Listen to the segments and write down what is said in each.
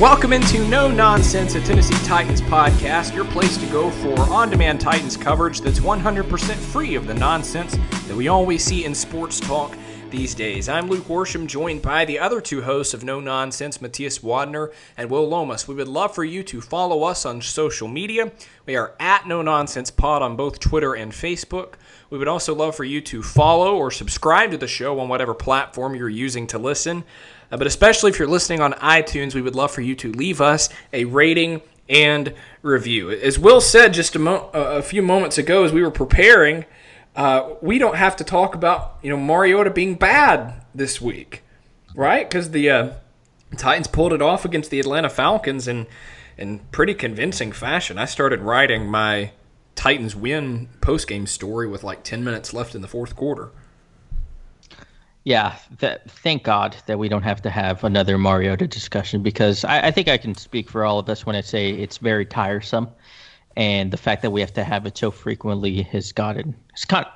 Welcome into No Nonsense, a Tennessee Titans podcast, your place to go for on demand Titans coverage that's 100% free of the nonsense that we always see in sports talk these days. I'm Luke Worsham, joined by the other two hosts of No Nonsense, Matthias Wadner and Will Lomas. We would love for you to follow us on social media. We are at No Nonsense Pod on both Twitter and Facebook. We would also love for you to follow or subscribe to the show on whatever platform you're using to listen. Uh, but especially if you're listening on iTunes, we would love for you to leave us a rating and review. As Will said just a, mo- a few moments ago, as we were preparing, uh, we don't have to talk about you know Mariota being bad this week, right? Because the uh, Titans pulled it off against the Atlanta Falcons in in pretty convincing fashion. I started writing my Titans win post game story with like ten minutes left in the fourth quarter. Yeah, thank God that we don't have to have another Mariota discussion because I, I, think I can speak for all of us when I say it's very tiresome, and the fact that we have to have it so frequently has gotten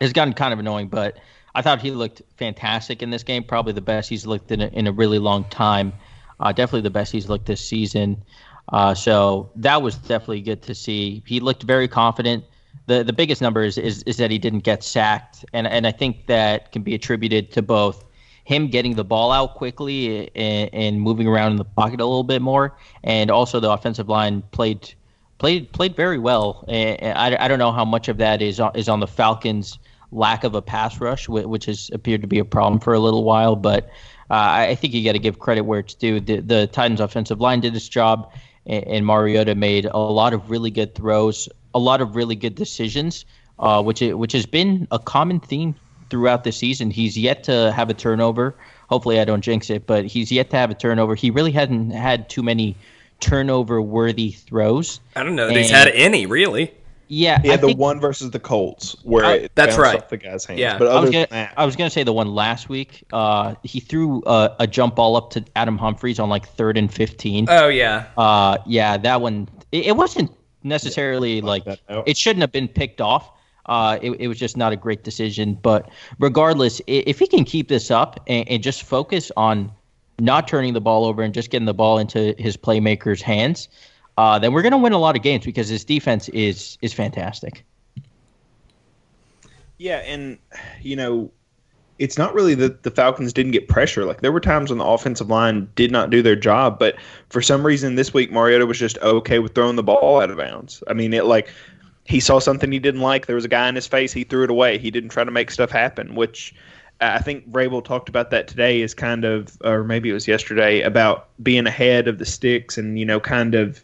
has gotten kind of annoying. But I thought he looked fantastic in this game, probably the best he's looked in a, in a really long time. Uh, definitely the best he's looked this season. Uh, so that was definitely good to see. He looked very confident the the biggest number is, is is that he didn't get sacked, and and I think that can be attributed to both him getting the ball out quickly and, and moving around in the pocket a little bit more, and also the offensive line played played played very well. And I, I don't know how much of that is on, is on the Falcons' lack of a pass rush, which has appeared to be a problem for a little while, but. Uh, I think you got to give credit where it's due. The, the Titans' offensive line did its job, and, and Mariota made a lot of really good throws a lot of really good decisions, uh, which which has been a common theme throughout the season. He's yet to have a turnover. Hopefully, I don't jinx it, but he's yet to have a turnover. He really hadn't had too many turnover worthy throws. I don't know that he's had any really. Yeah, he had the one versus the Colts where uh, that's right. off the guy's hands. Yeah, but I was, gonna, that, I was gonna say the one last week. Uh, he threw a, a, jump ball up to Adam Humphries on like third and fifteen. Oh yeah. Uh, yeah, that one. It, it wasn't necessarily yeah, like, like it shouldn't have been picked off. Uh, it, it was just not a great decision. But regardless, if he can keep this up and, and just focus on not turning the ball over and just getting the ball into his playmakers' hands, uh, then we're going to win a lot of games because his defense is is fantastic. Yeah, and you know, it's not really that the Falcons didn't get pressure. Like there were times when the offensive line did not do their job, but for some reason this week Mariota was just okay with throwing the ball out of bounds. I mean, it like he saw something he didn't like. There was a guy in his face. He threw it away. He didn't try to make stuff happen, which uh, I think Vrabel talked about that today. Is kind of, or maybe it was yesterday, about being ahead of the sticks and you know, kind of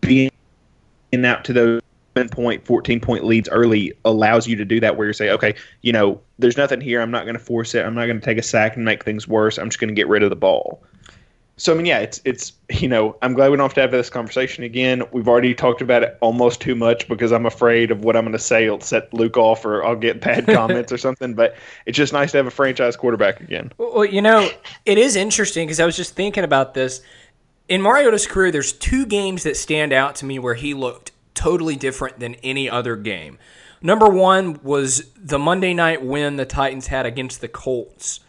being out to those point, 14 point leads early allows you to do that where you say, okay, you know, there's nothing here. I'm not going to force it. I'm not going to take a sack and make things worse. I'm just going to get rid of the ball. So I mean, yeah, it's it's you know, I'm glad we don't have to have this conversation again. We've already talked about it almost too much because I'm afraid of what I'm going to say It'll set Luke off, or I'll get bad comments or something. But it's just nice to have a franchise quarterback again. Well, you know, it is interesting because I was just thinking about this. In Mariota's career, there's two games that stand out to me where he looked totally different than any other game. Number one was the Monday night win the Titans had against the Colts.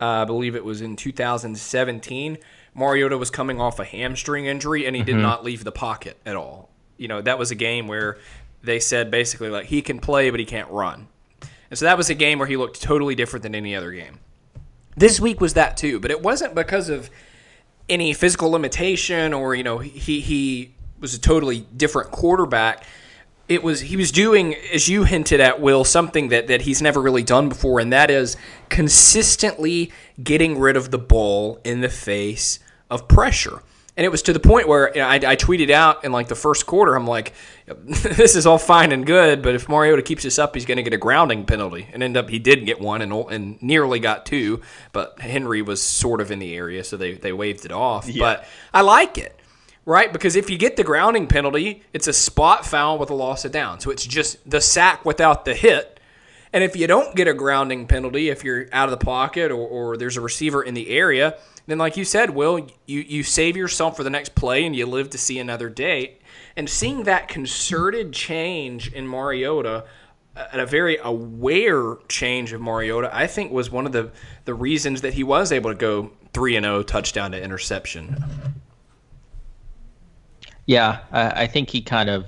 Uh, I believe it was in 2017. Mariota was coming off a hamstring injury and he mm-hmm. did not leave the pocket at all. You know, that was a game where they said basically like he can play but he can't run. And so that was a game where he looked totally different than any other game. This week was that too, but it wasn't because of any physical limitation or you know he he was a totally different quarterback. It was he was doing as you hinted at Will something that that he's never really done before and that is consistently getting rid of the ball in the face of pressure. And it was to the point where you know, I, I, tweeted out in like the first quarter, I'm like, this is all fine and good, but if Mariota keeps this up, he's going to get a grounding penalty. And end up he did get one and, and nearly got two, but Henry was sort of in the area, so they, they waved it off. Yeah. But I like it, right? Because if you get the grounding penalty, it's a spot foul with a loss of down. So it's just the sack without the hit. And if you don't get a grounding penalty, if you're out of the pocket or, or there's a receiver in the area – then like you said, Will, you, you save yourself for the next play and you live to see another day. And seeing that concerted change in Mariota, and a very aware change of Mariota, I think was one of the, the reasons that he was able to go 3 and 0 touchdown to interception. Yeah, I, I think he kind of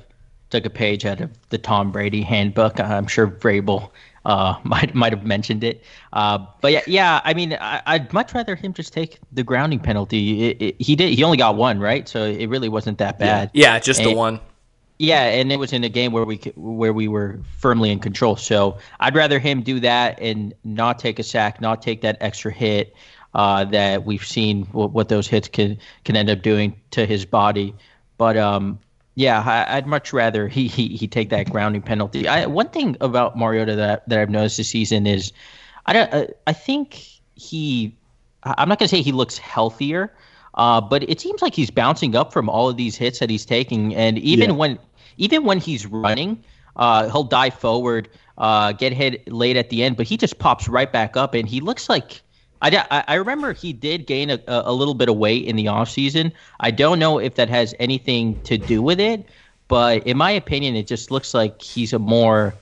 took a page out of the Tom Brady handbook. I'm sure Vrabel uh, might might have mentioned it. Uh, but yeah, yeah. I mean, I, would much rather him just take the grounding penalty. It, it, he did. He only got one, right? So it really wasn't that bad. Yeah, yeah just and, the one. Yeah, and it was in a game where we where we were firmly in control. So I'd rather him do that and not take a sack, not take that extra hit uh, that we've seen what, what, those hits can can end up doing to his body. But um, yeah, I, would much rather he, he he take that grounding penalty. I, one thing about Mariota that that I've noticed this season is, I don't uh, I think he, I'm not gonna say he looks healthier, uh, but it seems like he's bouncing up from all of these hits that he's taking, and even yeah. when even when he's running, uh, he'll dive forward, uh, get hit late at the end, but he just pops right back up, and he looks like I, I remember he did gain a, a little bit of weight in the offseason. I don't know if that has anything to do with it, but in my opinion, it just looks like he's a more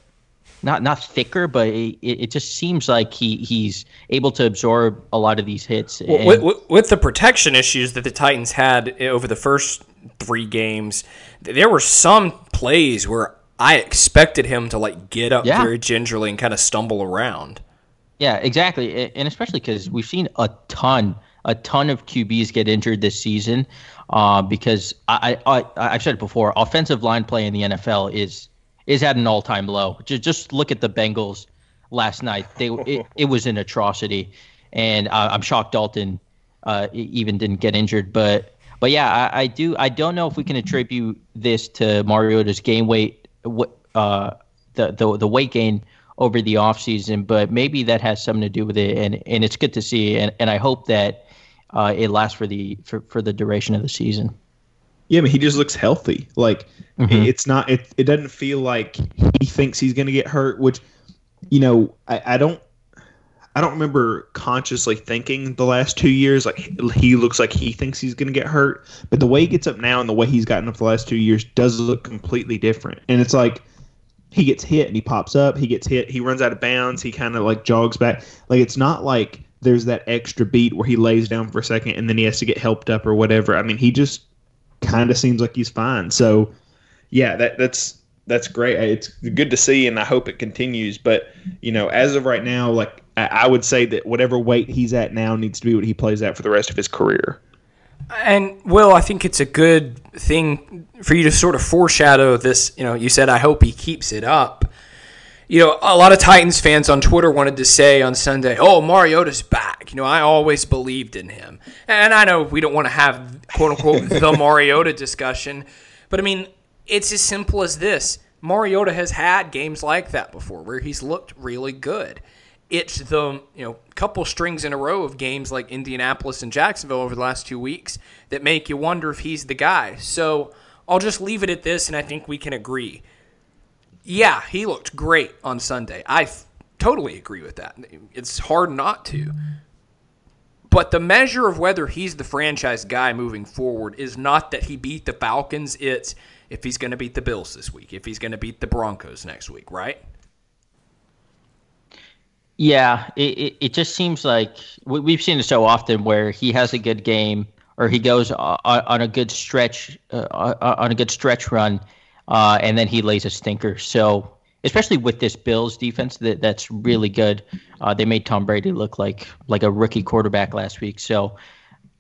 not not thicker, but it, it just seems like he he's able to absorb a lot of these hits. And, with, with, with, the protection issues that the Titans had eh, over the first three games, there were some plays where I expected him to like get up yeah. very gingerly and kind of stumble around. Yeah, exactly, and especially because we've seen a ton, a ton of QBs get injured this season. Uh, because I, I, I've said it before, offensive line play in the NFL is is at an all time low. Just just look at the Bengals last night. They it, it was an atrocity, and uh, I'm shocked Dalton uh, even didn't get injured. But but yeah, I, I, do. I don't know if we can attribute this to Mariota's game weight, what uh, the the the weight gain over the offseason, but maybe that has something to do with it. And, and it's good to see. And, and I hope that uh, it lasts for the for, for the duration of the season. Yeah, I mean, he just looks healthy. Like mm-hmm. it's not. It it doesn't feel like he thinks he's going to get hurt. Which, you know, I, I don't. I don't remember consciously thinking the last two years like he looks like he thinks he's going to get hurt, but the way he gets up now and the way he's gotten up the last two years does look completely different. And it's like he gets hit and he pops up, he gets hit, he runs out of bounds, he kind of like jogs back. Like it's not like there's that extra beat where he lays down for a second and then he has to get helped up or whatever. I mean, he just kind of seems like he's fine. So, yeah, that that's that's great. It's good to see, and I hope it continues. But you know, as of right now, like I, I would say that whatever weight he's at now needs to be what he plays at for the rest of his career. And Will, I think it's a good thing for you to sort of foreshadow this. You know, you said I hope he keeps it up. You know, a lot of Titans fans on Twitter wanted to say on Sunday, "Oh, Mariota's back." You know, I always believed in him, and I know we don't want to have quote unquote the Mariota discussion, but I mean, it's as simple as this: Mariota has had games like that before, where he's looked really good it's the you know couple strings in a row of games like Indianapolis and Jacksonville over the last two weeks that make you wonder if he's the guy. So I'll just leave it at this, and I think we can agree. Yeah, he looked great on Sunday. I f- totally agree with that. It's hard not to. But the measure of whether he's the franchise guy moving forward is not that he beat the Falcons. It's if he's going to beat the Bills this week, if he's going to beat the Broncos next week, right? Yeah, it, it, it, just seems like we, have seen it so often where he has a good game or he goes on, on a good stretch uh, on a good stretch run, uh, and then he lays a stinker. So especially with this Bills defense that that's really good. Uh, they made Tom Brady look like like a rookie quarterback last week. So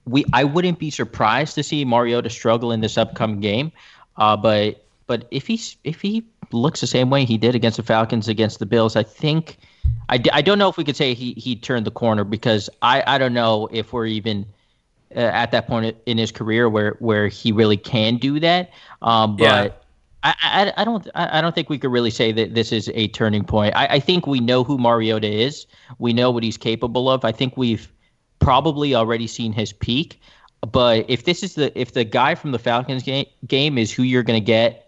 we I wouldn't be surprised to see Mariota struggle in this upcoming game. Uh, but but if he's if he looks the same way he did against the Falcons against the Bills, I think I, I don't know if we could say he he turned the corner because I I don't know if we're even uh, at that point in his career where where he really can do that. Um, but. Yeah. I, I, I, don't I don't think we could really say that this is a turning point. I, I think we know who Mariota is. We know what he's capable of. I think we've probably already seen his peak. But if this is the if the guy from the Falcons game, game is who you're going to get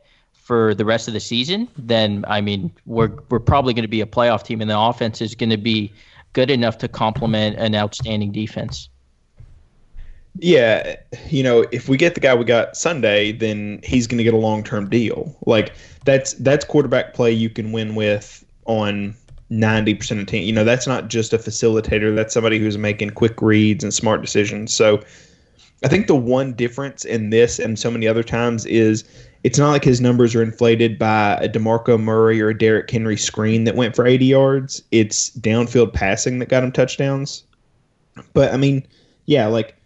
for the rest of the season, then I mean we're we're probably going to be a playoff team, and the offense is going to be good enough to complement an outstanding defense. Yeah, you know, if we get the guy we got Sunday, then he's going to get a long term deal. Like that's that's quarterback play you can win with on 90% of team. You know, that's not just a facilitator, that's somebody who's making quick reads and smart decisions. So I think the one difference in this and so many other times is it's not like his numbers are inflated by a DeMarco Murray or a Derrick Henry screen that went for 80 yards. It's downfield passing that got him touchdowns. But I mean, yeah, like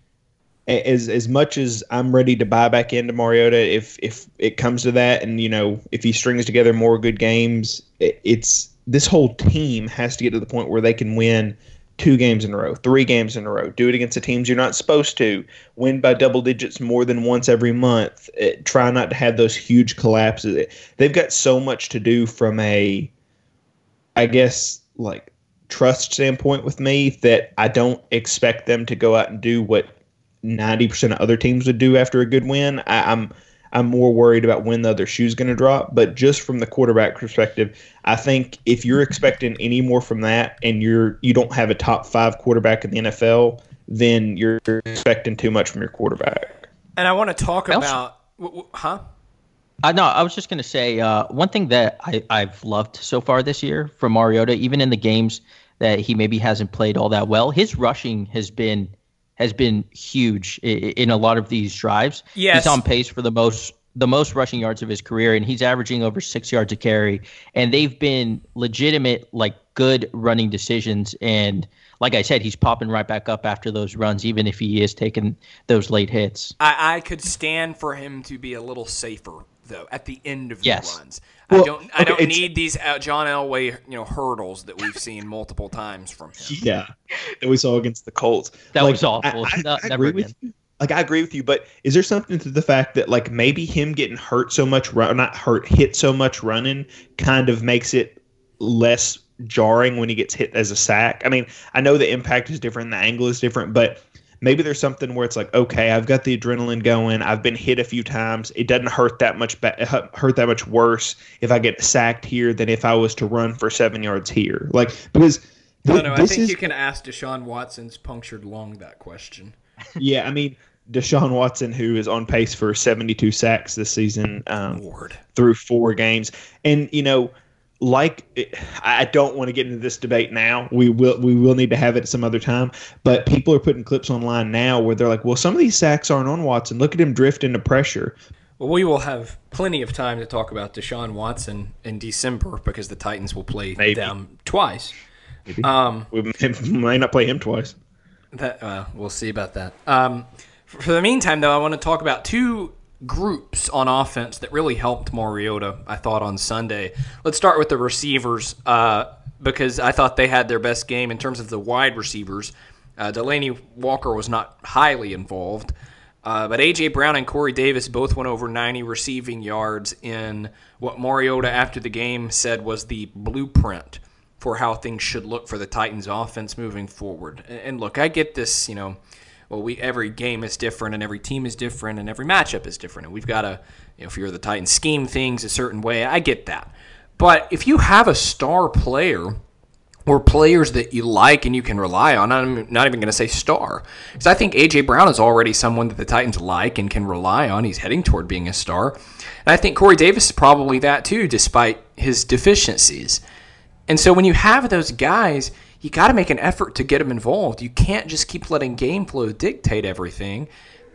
as as much as I'm ready to buy back into Mariota, if if it comes to that, and you know, if he strings together more good games, it, it's this whole team has to get to the point where they can win two games in a row, three games in a row, do it against the teams you're not supposed to, win by double digits more than once every month, it, eh, try not to have those huge collapses. They've got so much to do from a, I guess, like trust standpoint with me that I don't expect them to go out and do what 90% of other teams would do after a good win. I, I'm I'm more worried about when the other shoe's going to drop. But just from the quarterback perspective, I think if you're expecting any more from that, and you're you don't have a top five quarterback in the NFL, then you're expecting too much from your quarterback. And I want to talk about, huh? Uh, no, I was just going to say uh, one thing that I, I've loved so far this year from Mariota, even in the games that he maybe hasn't played all that well, his rushing has been has been huge in a lot of these drives. Yes. He's on pace for the most the most rushing yards of his career, and he's averaging over six yards a carry. And they've been legitimate, like good running decisions. And like I said, he's popping right back up after those runs, even if he is taking those late hits. I, I could stand for him to be a little safer though at the end of yes. the runs. Well, I don't. I don't need these uh, John Elway, you know, hurdles that we've seen multiple times from him. Yeah, that we saw against the Colts. That like, was awful. I, I, I agree with you. Like I agree with you, but is there something to the fact that like maybe him getting hurt so much, run, not hurt, hit so much running, kind of makes it less jarring when he gets hit as a sack? I mean, I know the impact is different, the angle is different, but maybe there's something where it's like, okay, I've got the adrenaline going. I've been hit a few times. It doesn't hurt that much. Ba- hurt that much worse if I get sacked here than if I was to run for seven yards here. Like because. Th- I don't. I think is, you can ask Deshaun Watson's punctured lung that question. yeah, I mean, Deshaun Watson, who is on pace for 72 sacks this season um, through four games, and you know like I don't want to get into this debate now. We will we will need to have it some other time. But people are putting clips online now where they're like, "Well, some of these sacks aren't on Watson. Look at him drift into pressure." Well, we will have plenty of time to talk about Deshaun Watson in December because the Titans will play Maybe. them twice. Maybe. Um, we may not play him twice. That uh, we'll see about that. Um, for the meantime, though, I want to talk about two groups on offense that really helped Mariota, I thought, on Sunday. Let's start with the receivers uh, because I thought they had their best game in terms of the wide receivers. Uh, Delanie Walker was not highly involved, uh, but A.J. Brown and Corey Davis both went over 90 receiving yards in what Mariota, after the game, said was the blueprint for how things should look for the Titans offense moving forward. And look, I get this, you know well, we every game is different and every team is different and every matchup is different, and we've got to, you know, if you're the Titans, scheme things a certain way. I get that, but if you have a star player or players that you like and you can rely on. I'm not even going to say star because I think AJ Brown is already someone that the Titans like and can rely on. He's heading toward being a star, and I think Corey Davis is probably that too, despite his deficiencies. And so when you have those guys, you got to make an effort to get them involved. You can't just keep letting game flow dictate everything.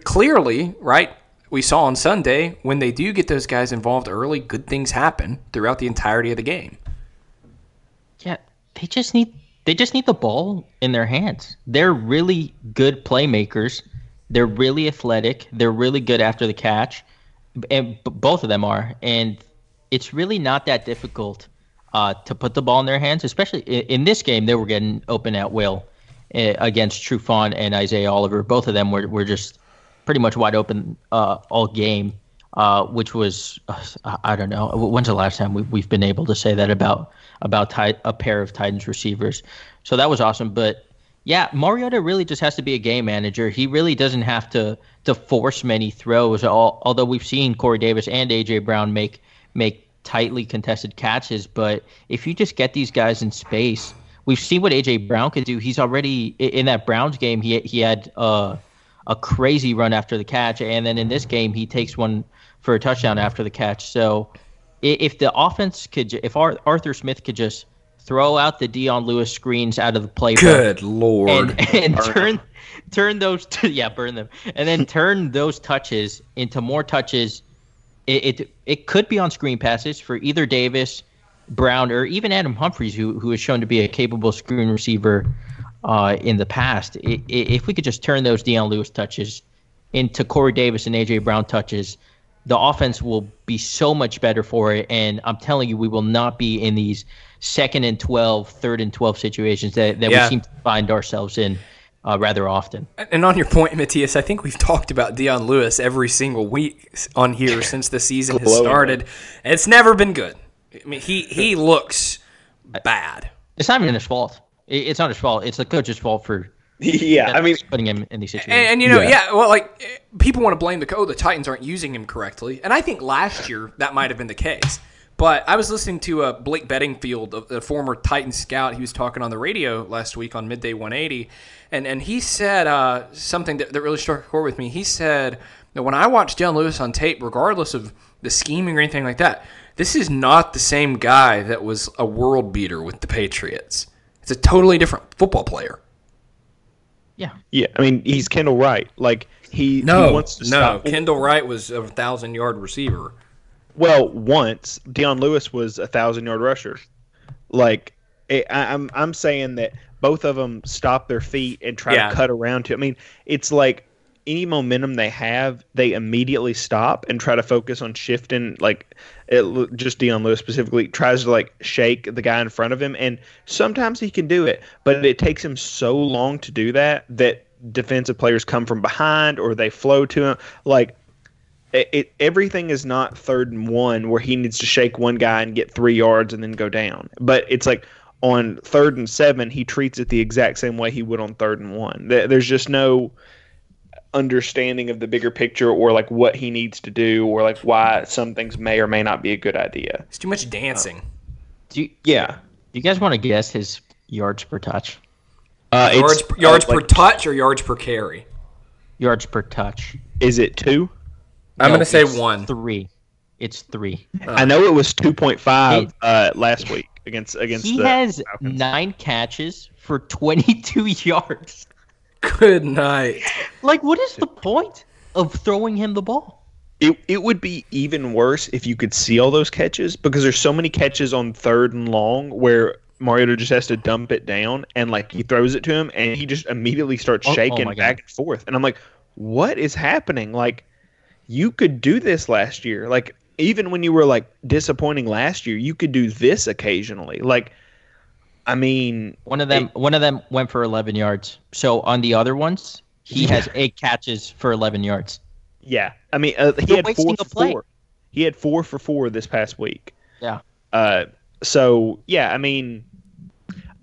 Clearly, right? We saw on Sunday when they do get those guys involved early, good things happen throughout the entirety of the game. Yeah, they just need they just need the ball in their hands. They're really good playmakers They're really athletic. They're really good after the catch, and both of them are. And it's really not that difficult uh, to put the ball in their hands, especially in, this game. They were getting open at will uh, against Trufant and Isaiah Oliver. Both of them were, were just pretty much wide open uh, all game, uh, which was uh, I don't know. When's the last time we, we've been able to say that about about ty- a pair of Titans receivers? So that was awesome. But yeah, Mariota really just has to be a game manager. He really doesn't have to to force many throws. Although we've seen Corey Davis and AJ Brown make make tightly contested catches. But if you just get these guys in space, we've seen what AJ Brown could do. He's already in that Browns game. He he had uh, a crazy run after the catch, and then in this game he takes one for a touchdown after the catch. So if the offense could, if Arthur Smith could just throw out the Dion Lewis screens out of the playbook, good lord, and, and turn turn those yeah burn them, and then turn those touches into more touches it, it, it could be on screen passes for either Davis, Brown, or even Adam Humphries, who who has shown to be a capable screen receiver uh, in the past. It, if we could just turn those Dion Lewis touches into Corey Davis and AJ Brown touches, the offense will be so much better for it. And I'm telling you, we will not be in these second and 12, third and 12 situations that, that yeah. we seem to find ourselves in uh, rather often. And on your point, Matthias, I think we've talked about Dion Lewis every single week on here since the season has started. It's never been good. I mean, he he looks bad. It's not even his fault. It's not his fault. It's the coach's fault for. Yeah, I mean, putting him in these situations. And, and you know, yeah. yeah. well, like people want to blame the coach. The Titans aren't using him correctly, and I think last year that might have been the case. But I was listening to uh, Blake Beddingfield, a, a former Titan scout. He was talking on the radio last week on Midday 180, and and he said uh, something that, that really struck a chord with me. He said that when I watched Dion Lewis on tape, regardless of the scheming or anything like that, this is not the same guy that was a world beater with the Patriots. It's a totally different football player. Yeah. Yeah. I mean, he's Kendall Wright. Like he, no, he wants to no. stop. Kendall Wright was a thousand yard receiver. Well, once Dion Lewis was a thousand yard rusher. Like it, I, I'm I'm saying that both of them stop their feet and try yeah. to cut around to. I mean, it's like any momentum they have, they immediately stop and try to focus on shifting. Like it, just Dion Lewis specifically tries to like shake the guy in front of him, and sometimes he can do it, but it takes him so long to do that that defensive players come from behind or they flow to him. Like it, it, everything is not third and one where he needs to shake one guy and get three yards and then go down. But it's like on third and seven, he treats it the exact same way he would on third and one. There's just no understanding of the bigger picture or like what he needs to do or like why some things may or may not be a good idea. It's too much dancing. do you, yeah. Do you guys want to guess his yards per touch? Uh, yards yards uh, like, per touch or yards per carry? Yards per touch. Is it two? I'm no, going to say one. Three. It's three. I know it was 2.5 uh, last week against against. He has Falcons. nine catches for 22 yards. Good night. Like, what is the point of throwing him the ball? It, it would be even worse if you could see all those catches because there's so many catches on third and long where Mariota just has to dump it down and like he throws it to him and he just immediately starts shaking oh, oh back and forth. And I'm like, what is happening? Like, you could do this last year. Like even when you were like disappointing last year, you could do this occasionally. Like I mean, one of them it, one of them went for 11 yards. So on the other ones, he yeah. has eight catches for 11 yards. Yeah. I mean, uh, he You're had four for four. He had 4 for 4 this past week. Yeah. Uh so yeah, I mean,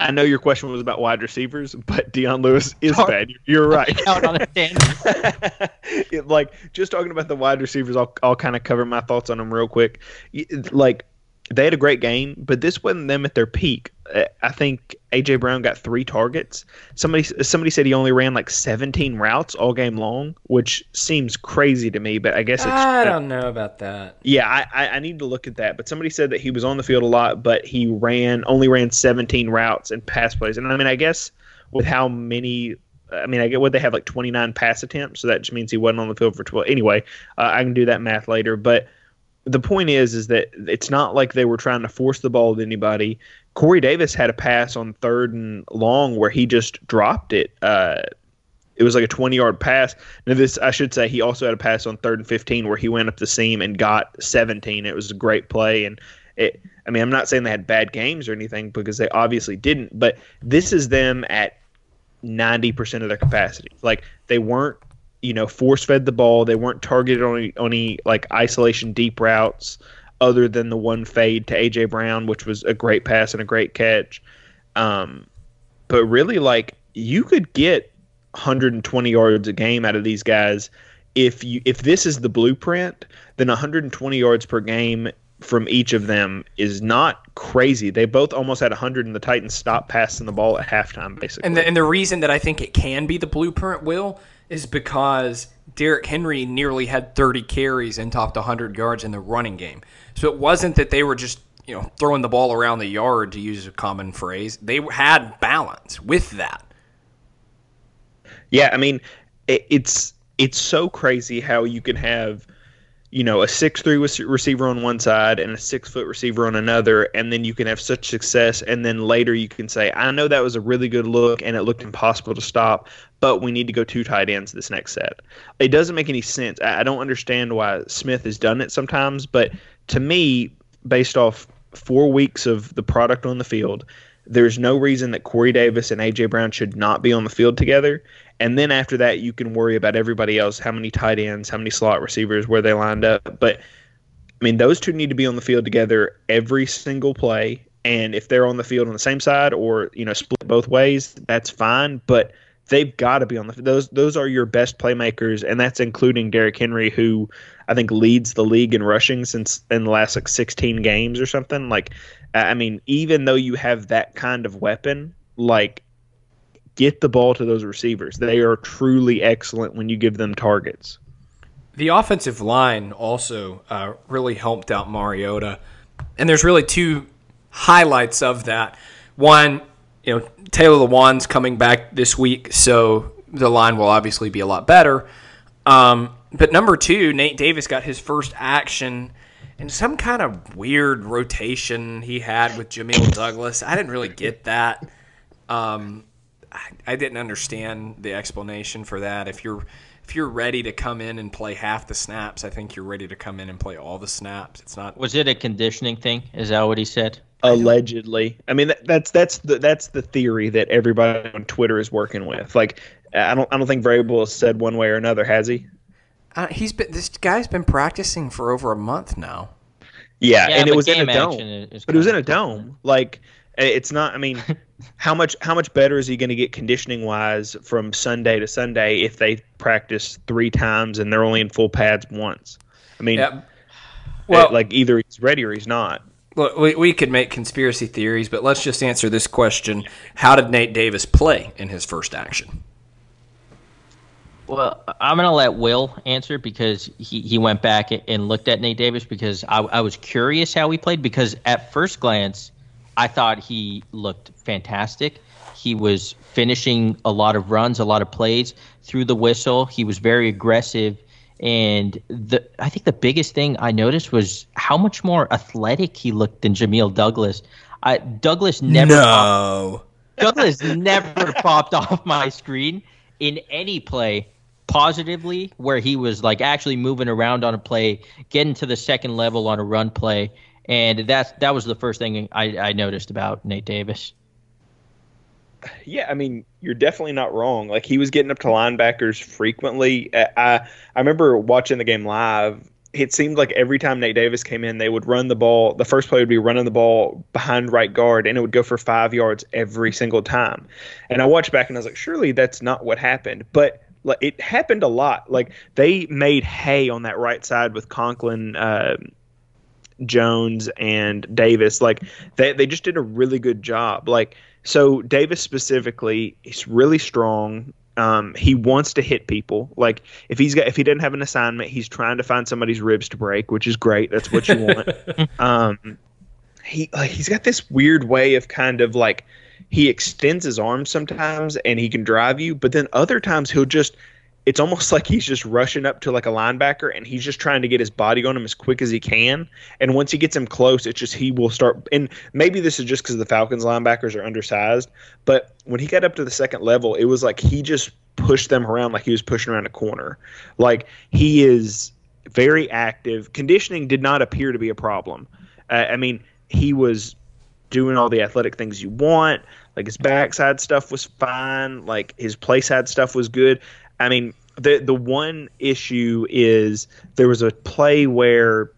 I know your question was about wide receivers, but Dion Lewis is bad. You're right. Out on a it, like just talking about the wide receivers, I'll I'll kind of cover my thoughts on them real quick. Like they had a great game, but this wasn't them at their peak. Uh, I think AJ Brown got three targets. Somebody somebody said he only ran like 17 routes all game long, which seems crazy to me. But I guess it's, I don't know about that. Yeah, I, I need to look at that. But somebody said that he was on the field a lot, but he ran only ran 17 routes and pass plays. And I mean, I guess with how many I mean, I get what they have like 29 pass attempts, so that just means he wasn't on the field for 12. Anyway, uh, I can do that math later, but the point is is that it's not like they were trying to force the ball to anybody. Corey Davis had a pass on third and long where he just dropped it. Uh, it was like a 20 yard pass. Now this I should say he also had a pass on third and 15 where he went up the seam and got 17. It was a great play and it I mean I'm not saying they had bad games or anything because they obviously didn't, but this is them at 90% of their capacity. Like they weren't you know force fed the ball, they weren't targeted on any, on any like isolation deep routes other than the one fade to AJ Brown which was a great pass and a great catch. Um but really like you could get 120 yards a game out of these guys. If you if this is the blueprint, then 120 yards per game from each of them is not crazy. They both almost had 100, and the Titans stopped passing the ball at halftime, basically. And the, and the reason that I think it can be the blueprint, Will, is because Derrick Henry nearly had 30 carries and topped 100 yards in the running game. So it wasn't that they were just you know throwing the ball around the yard, to use a common phrase. They had balance with that. Yeah, I mean, it, it's it's so crazy how you can have you know a six three receiver on one side and a six foot receiver on another, and then you can have such success, and then later you can say, I know that was a really good look and it looked impossible to stop, but we need to go two tight ends this next set. It doesn't make any sense. I, I don't understand why Smith has done it sometimes, but to me, based off four weeks of the product on the field. There's no reason that Corey Davis and AJ Brown should not be on the field together. And then after that, you can worry about everybody else how many tight ends, how many slot receivers, where they lined up. But I mean, those two need to be on the field together every single play. And if they're on the field on the same side or, you know, split both ways, that's fine. But they've got to be on the those those are your best playmakers, and that's including Derrick Henry, who I think leads the league in rushing since in the last like 16 games or something. Like, I mean, even though you have that kind of weapon, like get the ball to those receivers. They are truly excellent when you give them targets. The offensive line also uh, really helped out Mariota, and there's really two highlights of that. One, you know, Taylor Lewan's coming back this week, so the line will obviously be a lot better. Um, but number two, Nate Davis got his first action in some kind of weird rotation he had with Jamil Douglas. I didn't really get that. Um, I, didn't understand the explanation for that. If you're if you're ready to come in and play half the snaps, I think you're ready to come in and play all the snaps. It's not. Was it a conditioning thing? Is that what he said? Allegedly. I mean, that, that's that's the that's the theory that everybody on Twitter is working with. Like, I don't I don't think Vrabel has said one way or another, has he? Uh, he's been this guy's been practicing for over a month now. Yeah, yeah and it was in a dome. But it was in a dome. Like it's not. I mean, how much how much better is he going to get conditioning wise from Sunday to Sunday if they practice three times and they're only in full pads once? I mean, yeah. well, like either he's ready or he's not. Look, we, we could make conspiracy theories, but let's just answer this question: How did Nate Davis play in his first action? Well, I'm going to let Will answer because he, he went back and looked at Nate Davis because I, I was curious how he played because at first glance I thought he looked fantastic. He was finishing a lot of runs, a lot of plays through the whistle. He was very aggressive. And the I think the biggest thing I noticed was how much more athletic he looked than Jamil Douglas. I, Douglas never no. Popped, Douglas never popped off my screen in any play positively where he was like actually moving around on a play, getting to the second level on a run play and that's that was the first thing I, I noticed about Nate Davis. Yeah, I mean, you're definitely not wrong. Like he was getting up to linebackers frequently. I I remember watching the game live. It seemed like every time Nate Davis came in, they would run the ball. The first play would be running the ball behind right guard, and it would go for five yards every single time. And I watched back, and I was like, surely that's not what happened. But like, it happened a lot. Like they made hay on that right side with Conklin. Uh, Jones and Davis, like they they just did a really good job. Like so, Davis specifically, he's really strong. Um, he wants to hit people. Like if he's got if he didn't have an assignment, he's trying to find somebody's ribs to break, which is great. That's what you want. um, he like he's got this weird way of kind of like he extends his arms sometimes and he can drive you, but then other times he'll just it's almost like he's just rushing up to like a linebacker and he's just trying to get his body on him as quick as he can. And once he gets him close, it's just he will start. And maybe this is just because the Falcons linebackers are undersized, but when he got up to the second level, it was like he just pushed them around like he was pushing around a corner. Like he is very active. Conditioning did not appear to be a problem. Uh, I mean, he was doing all the athletic things you want. Like his backside stuff was fine. Like his play side stuff was good. I mean, the the one issue is there was a play where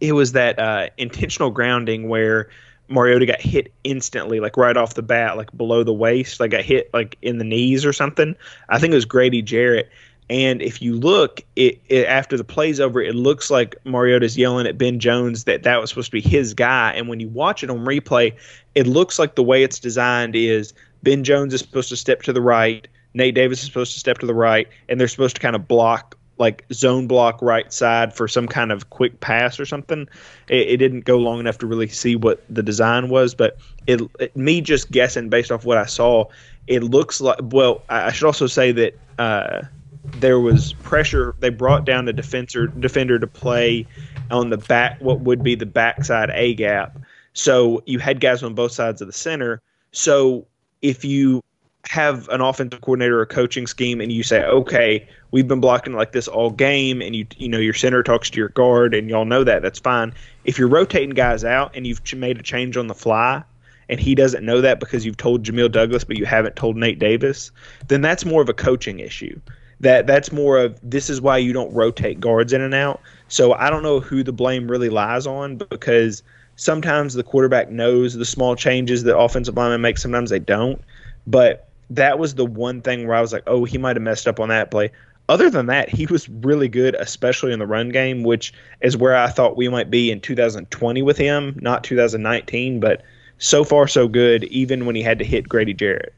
it was that uh, intentional grounding where Mariota got hit instantly, like right off the bat, like below the waist, like got hit like in the knees or something. I think it was Grady Jarrett. And if you look, it, it, after the play's over, it looks like Mariota's yelling at Ben Jones that that was supposed to be his guy. And when you watch it on replay, it looks like the way it's designed is Ben Jones is supposed to step to the right, Nate Davis is supposed to step to the right, and they're supposed to kind of block like zone block right side for some kind of quick pass or something. It, it didn't go long enough to really see what the design was, but it, it, me just guessing based off what I saw, it looks like. Well, I should also say that uh, there was pressure. They brought down the defender defender to play on the back, what would be the backside A gap. So you had guys on both sides of the center. So if you have an offensive coordinator or coaching scheme and you say, okay, we've been blocking like this all game, and you you know your center talks to your guard, and y'all know that that's fine. If you're rotating guys out and you've made a change on the fly, and he doesn't know that because you've told Jamil Douglas, but you haven't told Nate Davis, then that's more of a coaching issue. That that's more of this is why you don't rotate guards in and out. So I don't know who the blame really lies on because sometimes the quarterback knows the small changes that offensive linemen make, sometimes they don't. But that was the one thing where I was like, oh, he might have messed up on that play. Other than that, he was really good, especially in the run game, which is where I thought we might be in 2020 with him, not 2019. But so far, so good, even when he had to hit Grady Jarrett.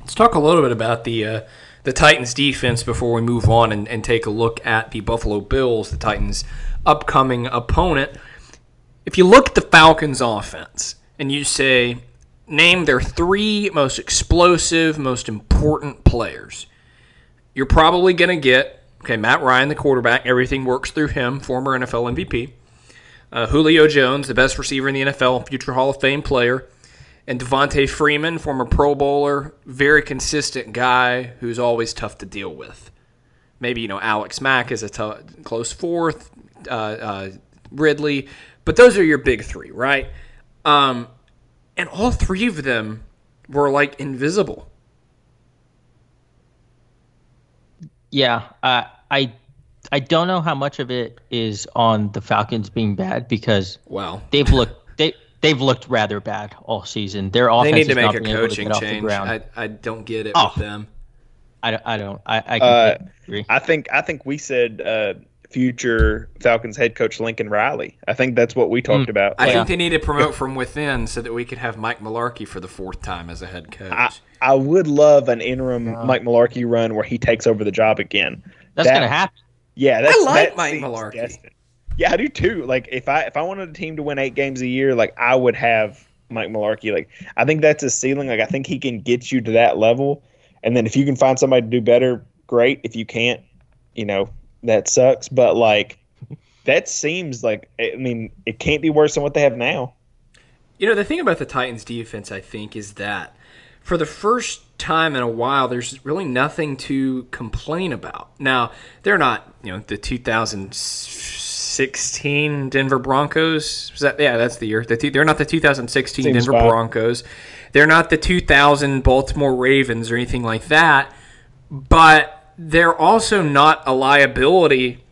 Let's talk a little bit about the uh, the Titans defense before we move on and, and take a look at the Buffalo Bills, the Titans' upcoming opponent. If you look at the Falcons' offense and you say, name their three most explosive, most important players. You're probably going to get, okay, Matt Ryan, the quarterback, everything works through him, former NFL MVP. Uh, Julio Jones, the best receiver in the NFL, future Hall of Fame player. And Devonta Freeman, former Pro Bowler, very consistent guy who's always tough to deal with. Maybe, you know, Alex Mack is a close fourth, uh, uh, Ridley, but those are your big three, right? Um, and all three of them were like invisible. Yeah, uh, I I don't know how much of it is on the Falcons being bad because well they've looked they've looked rather bad all season. Their offense they need to make a coaching change. I, I don't get it oh. with them. I, I don't I I, uh, I think I think we said uh, future Falcons head coach Lincoln Riley. I think that's what we talked mm. about. I yeah. think they need to promote from within so that we could have Mike Mularkey for the fourth time as a head coach. I, I would love an interim yeah. Mike Mularkey run where he takes over the job again. That's that, gonna happen. Yeah, that's, I like that Mike Mularkey. Destined. Yeah, I do too. Like if I if I wanted a team to win eight games a year, like I would have Mike Mularkey. Like I think that's his ceiling. Like I think he can get you to that level. And then if you can find somebody to do better, great. If you can't, you know, that sucks. But like, that seems like I mean, it can't be worse than what they have now. You know, the thing about the Titans defense, I think, is that for the first time in a while, there's really nothing to complain about. Now, they're not, you know, the 2016 Denver Broncos. That, yeah, that's the year. The, they're not the 2016 Seems Denver. Broncos. They're not the 2000 Baltimore Ravens or anything like that. But they're also not a liability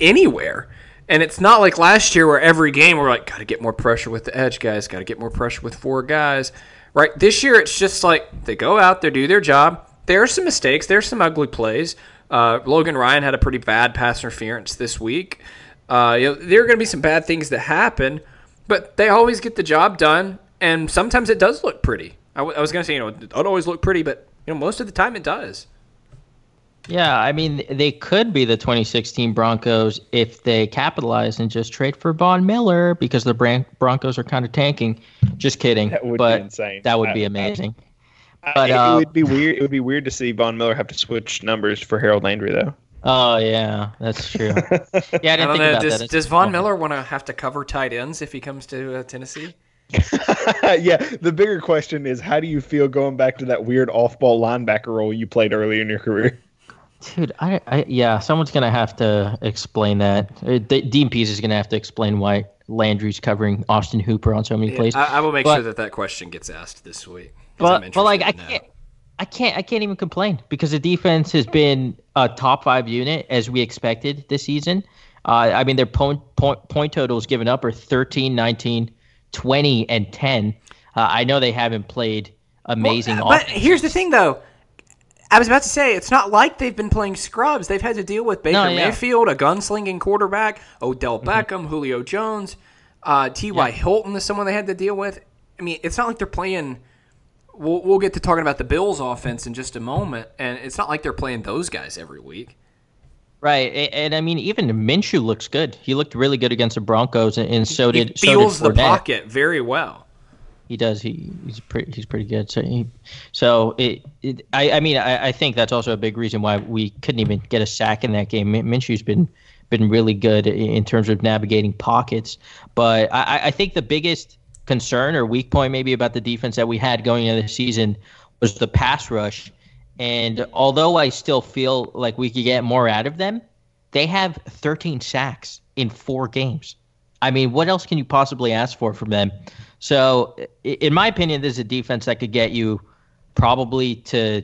anywhere. And it's not like last year where every game we're like, got to get more pressure with the edge guys, got to get more pressure with four guys. Right? This year it's just like they go out, they do their job. There are some mistakes, there's some ugly plays. Uh, Logan Ryan had a pretty bad pass interference this week. Uh, you know, there are going to be some bad things that happen, but they always get the job done, and sometimes it does look pretty. I, w- I was going to say, you know, it don't always look pretty, but you know, most of the time it does. Yeah, I mean, they could be the 2016 Broncos if they capitalize and just trade for Von Miller because the Broncos are kind of tanking. Just kidding. That would but be insane. That would be amazing. I, but, it, uh, it, would be weird. It would be weird to see Von Miller have to switch numbers for Harold Landry, though. Oh yeah, that's true. yeah, I didn't I think know, about does, that. Does Von Miller want to have to cover tight ends if he comes to uh, Tennessee? yeah, the bigger question is how do you feel going back to that weird off-ball linebacker role you played early in your career? Dude, I, I yeah, someone's gonna have to explain that. Uh, Dean Pees is gonna have to explain why Landry's covering Austin Hooper on so many Yeah, plays. I, I will make But- sure that that question gets asked this week. I'm But, but like I interested to know. can't, I can't, I can't even complain because the defense has been a top five unit as we expected this season. Uh, I mean, their point, point, point totals given up are 13, 19, 20, and 10. Uh, I know they haven't played amazing. Well, but offenses. here's the thing, though. I was about to say it's not like they've been playing scrubs. They've had to deal with Baker No, yeah. Mayfield, a gunslinging quarterback, Odell Mm-hmm. Beckham, Julio Jones, uh, T.Y. Hilton is someone they had to deal with. I mean, it's not like they're playing. We'll, we'll get to talking about the Bills' offense in just a moment, and it's not like they're playing those guys every week. Right, and, and I mean, even Minshew looks good. He looked really good against the Broncos, and, and so He did so feels did the pocket very well. He does. He he's pretty he's pretty good. So he, so it, it I I mean I, I think that's also a big reason why we couldn't even get a sack in that game. Minshew's been been really good in terms of navigating pockets, but I- I think the biggest concern or weak point maybe about the defense that we had going into the season was the pass rush. And although I still feel like we could get more out of them, they have 13 sacks in four games. I mean, what else can you possibly ask for from them? So, in my opinion, this is a defense that could get you probably to.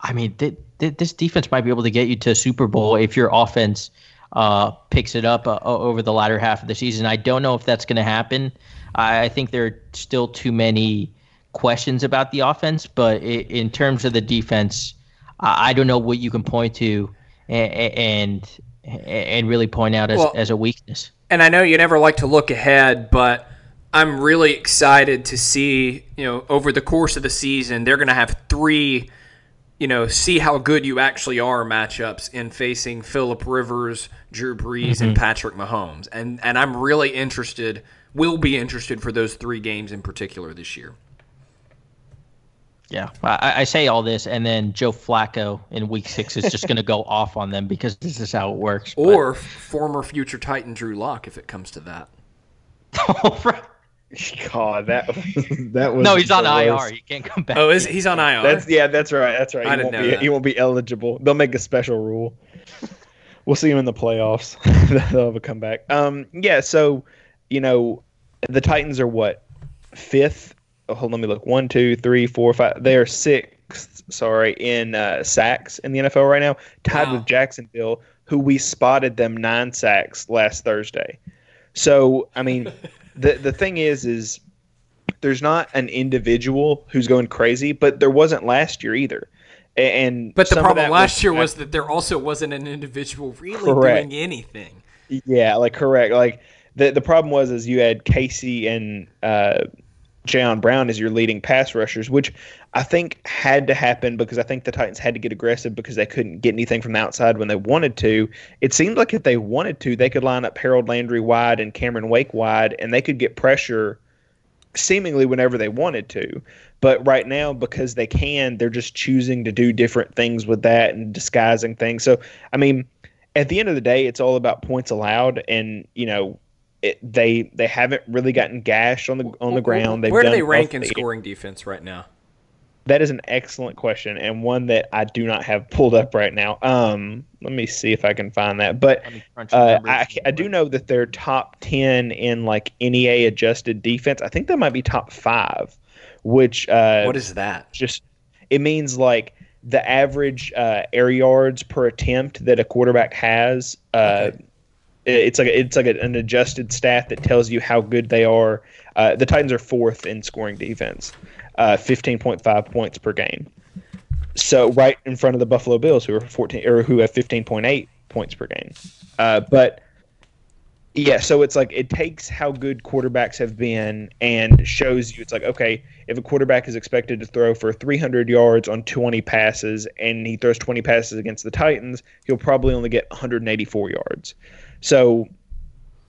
I mean, th- th- this defense might be able to get you to Super Bowl if your offense uh, picks it up uh, over the latter half of the season. I don't know if that's going to happen. I, I think there are still too many questions about the offense, but i- in terms of the defense, I, I don't know what you can point to and and, and really point out as, Well- as a weakness. and I know you never like to look ahead, but I'm really excited to see, you know, over the course of the season, they're going to have three, you know, see how good you actually are matchups in facing Philip Rivers, Drew Brees, and mm-hmm. Patrick Mahomes. And and I'm really interested, will be interested for those three games in particular this year. Yeah, I, I say all this, and then Joe Flacco in Week Six is just going to go off on them because this is how it works. But- Or former future Titan Drew Lock, if it comes to that. God, that that was no, he's on the IR. He can't come back. Oh, is he's on IR? That's yeah, that's right. That's right. I he didn't won't know be that. he won't be eligible. They'll make a special rule. we'll see him in the playoffs. They'll have a comeback. Um, yeah. So, you know, the Titans are what fifth. Oh, hold on, let me look. One, two, three, four, five. They are sixth. Sorry, in uh, sacks in the NFL right now, tied Wow. with Jacksonville, who we spotted them nine sacks last Thursday. So, I mean, the the thing is, is there's not an individual who's going crazy, but there wasn't last year either. And But the problem last year was that there also wasn't an individual really Correct. doing anything. yeah, like correct. Like the the problem was is you had Casey and uh, Jayon Brown as your leading pass rushers, which I think had to happen because I think the Titans had to get aggressive because they couldn't get anything from the outside when they wanted to. It seemed like if they wanted to, they could line up Harold Landry wide and Cameron Wake wide, and they could get pressure seemingly whenever they wanted to. But right now, because they can, they're just choosing to do different things with that and disguising things. So, I mean, at the end of the day, it's all about points allowed, and you know, it, they they haven't really gotten gashed on the on the ground. They've Where do done they rank in the- scoring defense right now? That is an excellent question, and one that I do not have pulled up right now. Um, let me see if I can find that. But Let me crunch the uh, I, I do know that they're top 10 in like NEA adjusted defense. I think that might be top five, which uh, what is that? just it means like the average uh, air yards per attempt that a quarterback has. Uh, it- It's like a, it's like an adjusted stat that tells you how good they are. Uh, the Titans are fourth in scoring defense, uh, fifteen point five points per game. So right in front of the Buffalo Bills, who are fourteen or who have fifteen point eight points per game. Uh, but yeah, so it's like it takes how good quarterbacks have been and shows you it's like okay, if a quarterback is expected to throw for 300 yards on 20 passes and he throws 20 passes against the Titans, he'll probably only get 184 yards. So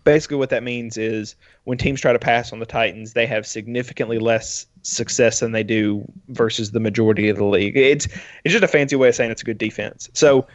basically what that means is when teams try to pass on the Titans, they have significantly less success than they do versus the majority of the league. It's it's just a fancy way of saying it's a good defense. So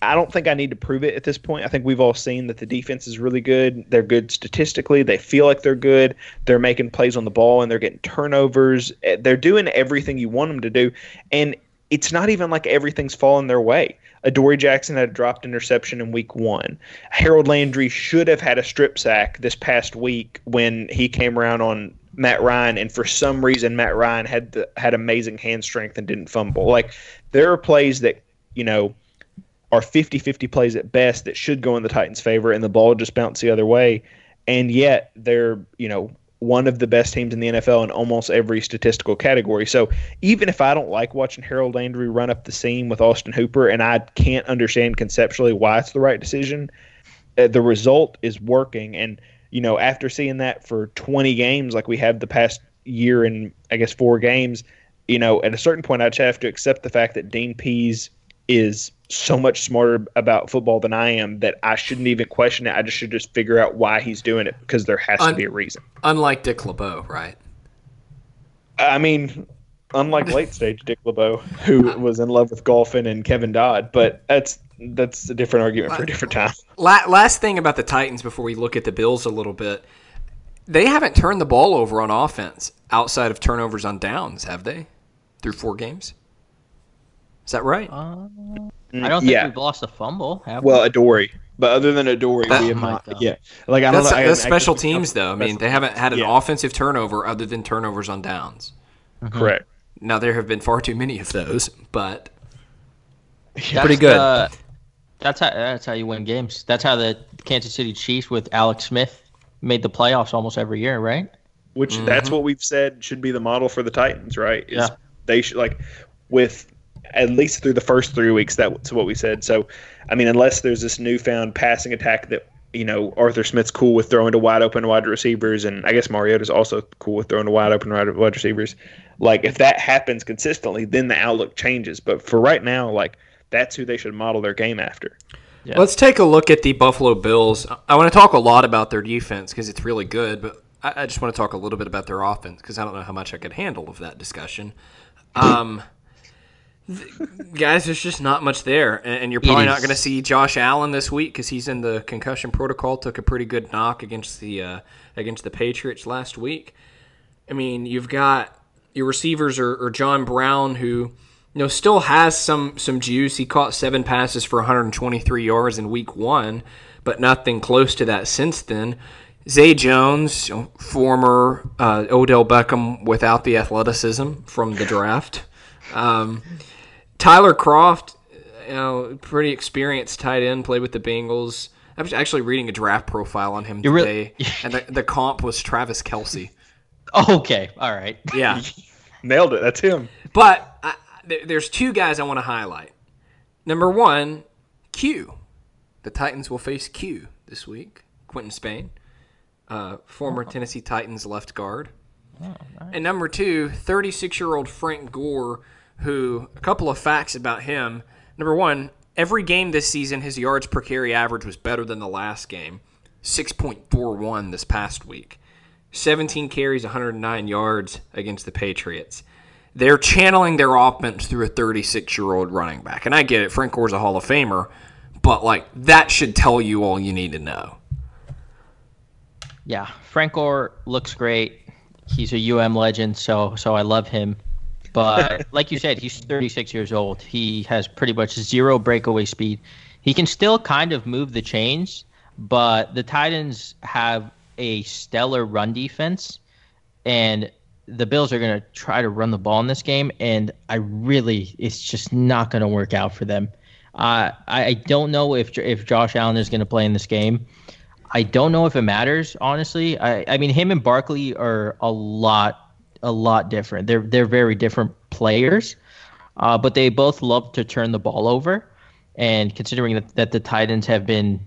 I don't think I need to prove it at this point. I think we've all seen that the defense is really good. They're good statistically. They feel like they're good. They're making plays on the ball and they're getting turnovers. Eh, they're doing everything you want them to do. And it's not even like everything's falling their way. Adoree Jackson had a dropped interception in week one. Harold Landry should have had a strip sack this past week when he came around on Matt Ryan, and for some reason Matt Ryan had the, had amazing hand strength and didn't fumble. Like there are plays that you know are 50-50 plays at best that should go in the Titans' favor, and the ball just bounced the other way, and yet they're you know one of the best teams in the NFL in almost every statistical category. So even if I don't like watching Harold Landry run up the seam with Austin Hooper, and I can't understand conceptually why it's the right decision, uh, the result is working. And you know, after seeing that for 20 games, like we have the past year and I guess four games, you know, at a certain point, I'd have to accept the fact that Dean Pees is so much smarter about football than I am that I shouldn't even question it. I just should just figure out why he's doing it because there has Un- to be a reason. Unlike Dick LeBeau, right? I mean, unlike late stage Dick LeBeau, who uh, was in love with golfing and Kevin Dodd, but that's that's a different argument for a uh, different time. Last thing about the Titans before we look at the Bills a little bit. They haven't turned the ball over on offense outside of turnovers on downs, have they? Through four games? Is that right? Uh, I don't think yeah. we've lost a fumble. well, we? Adoree. But other than Adoree, we have not. Yeah, like I don't that's, know. That's I, special I teams, though. I mean, they haven't had an yeah. offensive turnover other than turnovers on downs. Mm-hmm. Correct. Now there have been far too many of those, but that's, pretty good. Uh, that's how that's how you win games. That's how the Kansas City Chiefs with Alex Smith made the playoffs almost every year, right? Which mm-hmm. that's what we've said should be the model for the Titans, right? Is yeah. They should like with at least through the first three weeks. That's what we said. So, I mean, unless there's this newfound passing attack that you know Arthur Smith's cool with throwing to wide open wide receivers, and I guess Mariota's also cool with throwing to wide open wide receivers. Like if that happens consistently, then the outlook changes. But for right now, like that's who they should model their game after. Yeah. Let's take a look at the Buffalo Bills. I want to talk a lot about their defense because it's really good, but I, I, just want to talk a little bit about their offense because I don't know how much I could handle of that discussion. Um, guys, there's just not much there, and you're probably not going to see Josh Allen this week because he's in the concussion protocol. Took a pretty good knock against the uh, against the Patriots last week. I mean, you've got your receivers are, are John Brown, who you know still has some some juice. He caught seven passes for 123 yards in Week One, but nothing close to that since then. Zay Jones, former uh, Odell Beckham without the athleticism from the draft. Um, Tyler Kroft, you know, pretty experienced tight end, played with the Bengals. I was actually reading a draft profile on him You're today, really? and the, the comp was Travis Kelce. Okay, all right. Yeah, nailed it. That's him. But I, there's two guys I want to highlight. Number one, Q. The Titans will face Q this week. Quinton Spain, uh, former oh. Tennessee Titans left guard. Oh, nice. And number two, 36 year old Frank Gore who a couple of facts about him. Number one, every game this season, his yards per carry average was better than the last game, 6.41 this past week. 17 carries, 109 yards against the Patriots. They're channeling their offense through a 36 year old running back. And I get it, Frank Gore's a Hall of Famer, but like that should tell you all you need to know. Yeah, Frank Gore looks great. He's a UM legend, so so I love him. But like you said, he's 36 years old. He has pretty much zero breakaway speed. He can still kind of move the chains, but the Titans have a stellar run defense, and the Bills are going to try to run the ball in this game, and I really, it's just not going to work out for them. Uh, I, I don't know if if Josh Allen is going to play in this game. I don't know if it matters, honestly. I, I mean, him and Barkley are a lot a lot different. They're they're very different players, uh, but they both love to turn the ball over. And considering that, that the Titans have been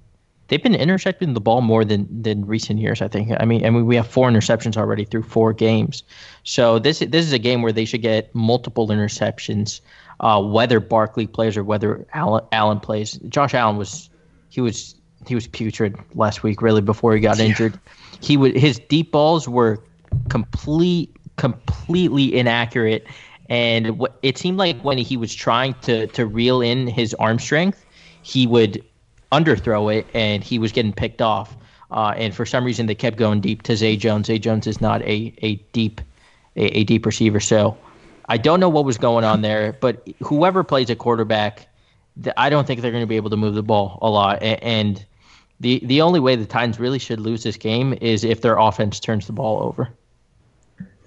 they've been intercepting the ball more than than recent years. I think. I mean, I mean, we have four interceptions already through four games. So this this is a game where they should get multiple interceptions, uh, whether Barkley plays or whether Allen, Allen plays. Josh Allen was he was he was putrid last week. Really, before he got yeah. injured, he would his deep balls were complete completely inaccurate. And it seemed like when he was trying to, to reel in his arm strength, he would underthrow it and he was getting picked off. Uh, and for some reason, they kept going deep to Zay Jones. Zay Jones is not a, a deep a, a deep receiver. So I don't know what was going on there, but whoever plays a quarterback, I don't think they're going to be able to move the ball a lot. And the the only way the Titans really should lose this game is if their offense turns the ball over.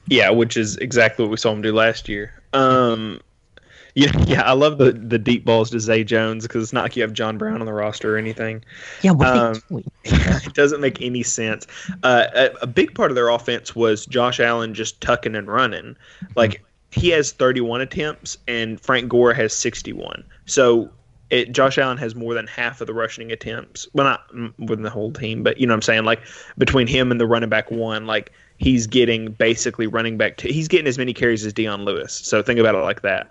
Yeah, which is exactly what we saw them do last year. Um, yeah, yeah, I love the the deep balls to Zay Jones because it's not like you have John Brown on the roster or anything. Yeah, what um, it doesn't make any sense. Uh, a, a, big part of their offense was Josh Allen just tucking and running. Like he has 31 attempts and Frank Gore has 61. So it, Josh Allen has more than half of the rushing attempts. Well, not within the whole team, but you know what I'm saying. Like between him and the running back one, like he's getting basically running back. T- he's getting as many carries as Dion Lewis. So think about it like that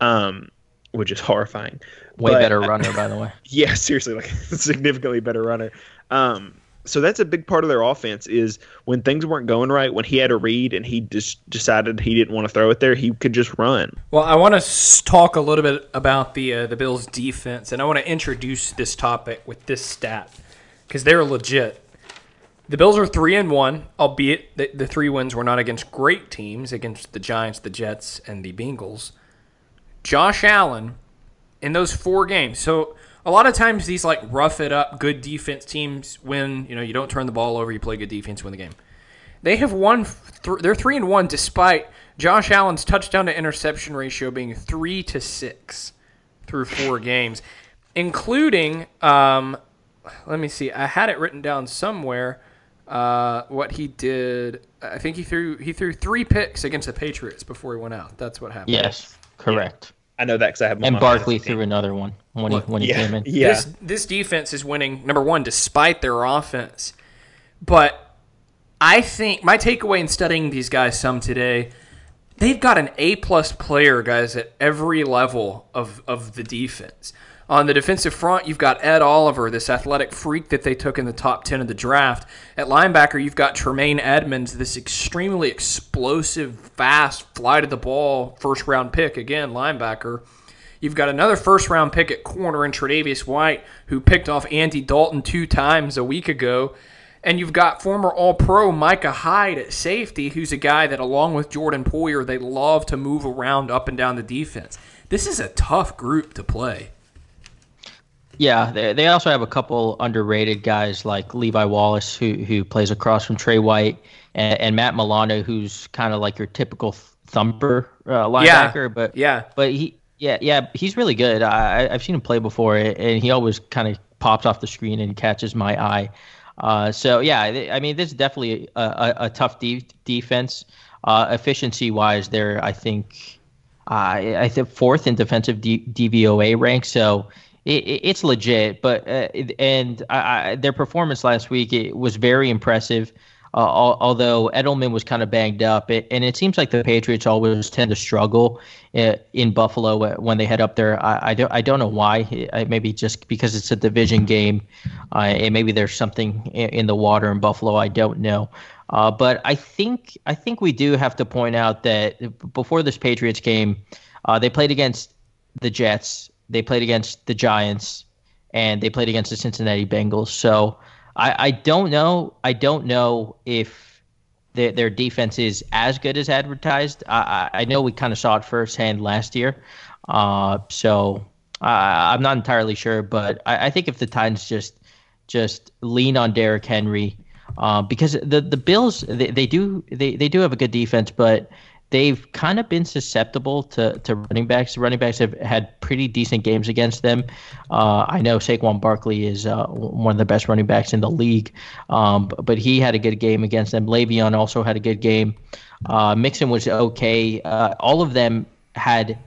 um, which is horrifying. Way but, better runner, by the way. Yeah, seriously, like significantly better runner. Um, so that's a big part of their offense is when things weren't going right, when he had a read and he just decided he didn't want to throw it there, he could just run. Well, I want to talk a little bit about the uh, the Bills' defense, and I want to introduce this topic with this stat because they're legit. The Bills are three and one, albeit the, the three wins were not against great teams, against the Giants, the Jets, and the Bengals. Josh Allen in those four games. So a lot of times these like rough it up good defense teams win. You know, you don't turn the ball over, you play good defense, win the game. They have won. Th- they're three and one despite Josh Allen's touchdown to interception ratio being three to six through four games, including. Um, let me see. I had it written down somewhere. Uh, what he did. I think he threw he threw three picks against the Patriots before he went out. That's what happened. Yes. Correct. Yeah. I know that because I have. And Barkley threw another one when well, he when he yeah, came in. Yeah. This this defense is winning number one despite their offense, but I think my takeaway in studying these guys some today, they've got an A plus player guys at every level of of the defense. On the defensive front, you've got Ed Oliver, this athletic freak that they took in the top 10 of the draft. At linebacker, you've got Tremaine Edmunds, this extremely explosive, fast, fly to the ball, first round pick, again, linebacker. You've got another first round pick at corner in Tre'Davious White, who picked off Andy Dalton two times a week ago. And you've got former All Pro Micah Hyde at safety, who's a guy that, along with Jordan Poyer, they love to move around up and down the defense. This is a tough group to play. Yeah, they, they also have a couple underrated guys like Levi Wallace, who who plays across from Trey White, and, and Matt Milano, who's kind of like your typical thumper uh, linebacker. Yeah. But yeah, but he yeah yeah he's really good. I I've seen him play before, and he always kind of pops off the screen and catches my eye. Uh, so yeah, I mean this is definitely a, a, a tough de- defense. Uh, efficiency wise, they're I think uh, I think fourth in defensive D- DVOA rank. So it, it's legit. But uh, and I, I, their performance last week it was very impressive. Uh, although Edelman was kind of banged up, it, and it seems like the Patriots always tend to struggle uh, in Buffalo uh, when they head up there. I, I don't I don't know why. Maybe just because it's a division game, uh, and maybe there's something in the water in Buffalo. I don't know. Uh, but I think I think we do have to point out that before this Patriots game, uh, they played against the Jets they played against the Giants, and they played against the Cincinnati Bengals. So I, I don't know. I don't know if their, their defense is as good as advertised. I, I know we kind of saw it firsthand last year. Uh, so I'm not entirely sure, but I, I think if the Titans just just lean on Derrick Henry, uh, because the the Bills they, they do they, they do have a good defense, but they've kind of been susceptible to, to running backs. running backs have had pretty decent games against them. Uh, I know Saquon Barkley is uh, one of the best running backs in the league, um, but he had a good game against them. Le'Veon also had a good game. Uh, Mixon was okay. Uh, all of them had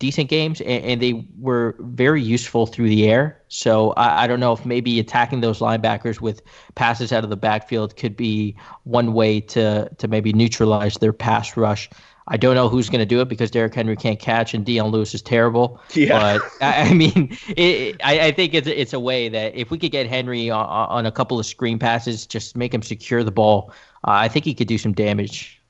decent games, and, and, they were very useful through the air. So I, I, don't know if maybe attacking those linebackers with passes out of the backfield could be one way to to maybe neutralize their pass rush. I don't know who's going to do it because Derrick Henry can't catch and Dion Lewis is terrible. Yeah. But I, mean, it, I, I, think it's it's a way that if we could get Henry on, on a couple of screen passes, just make him secure the ball, uh, I think he could do some damage.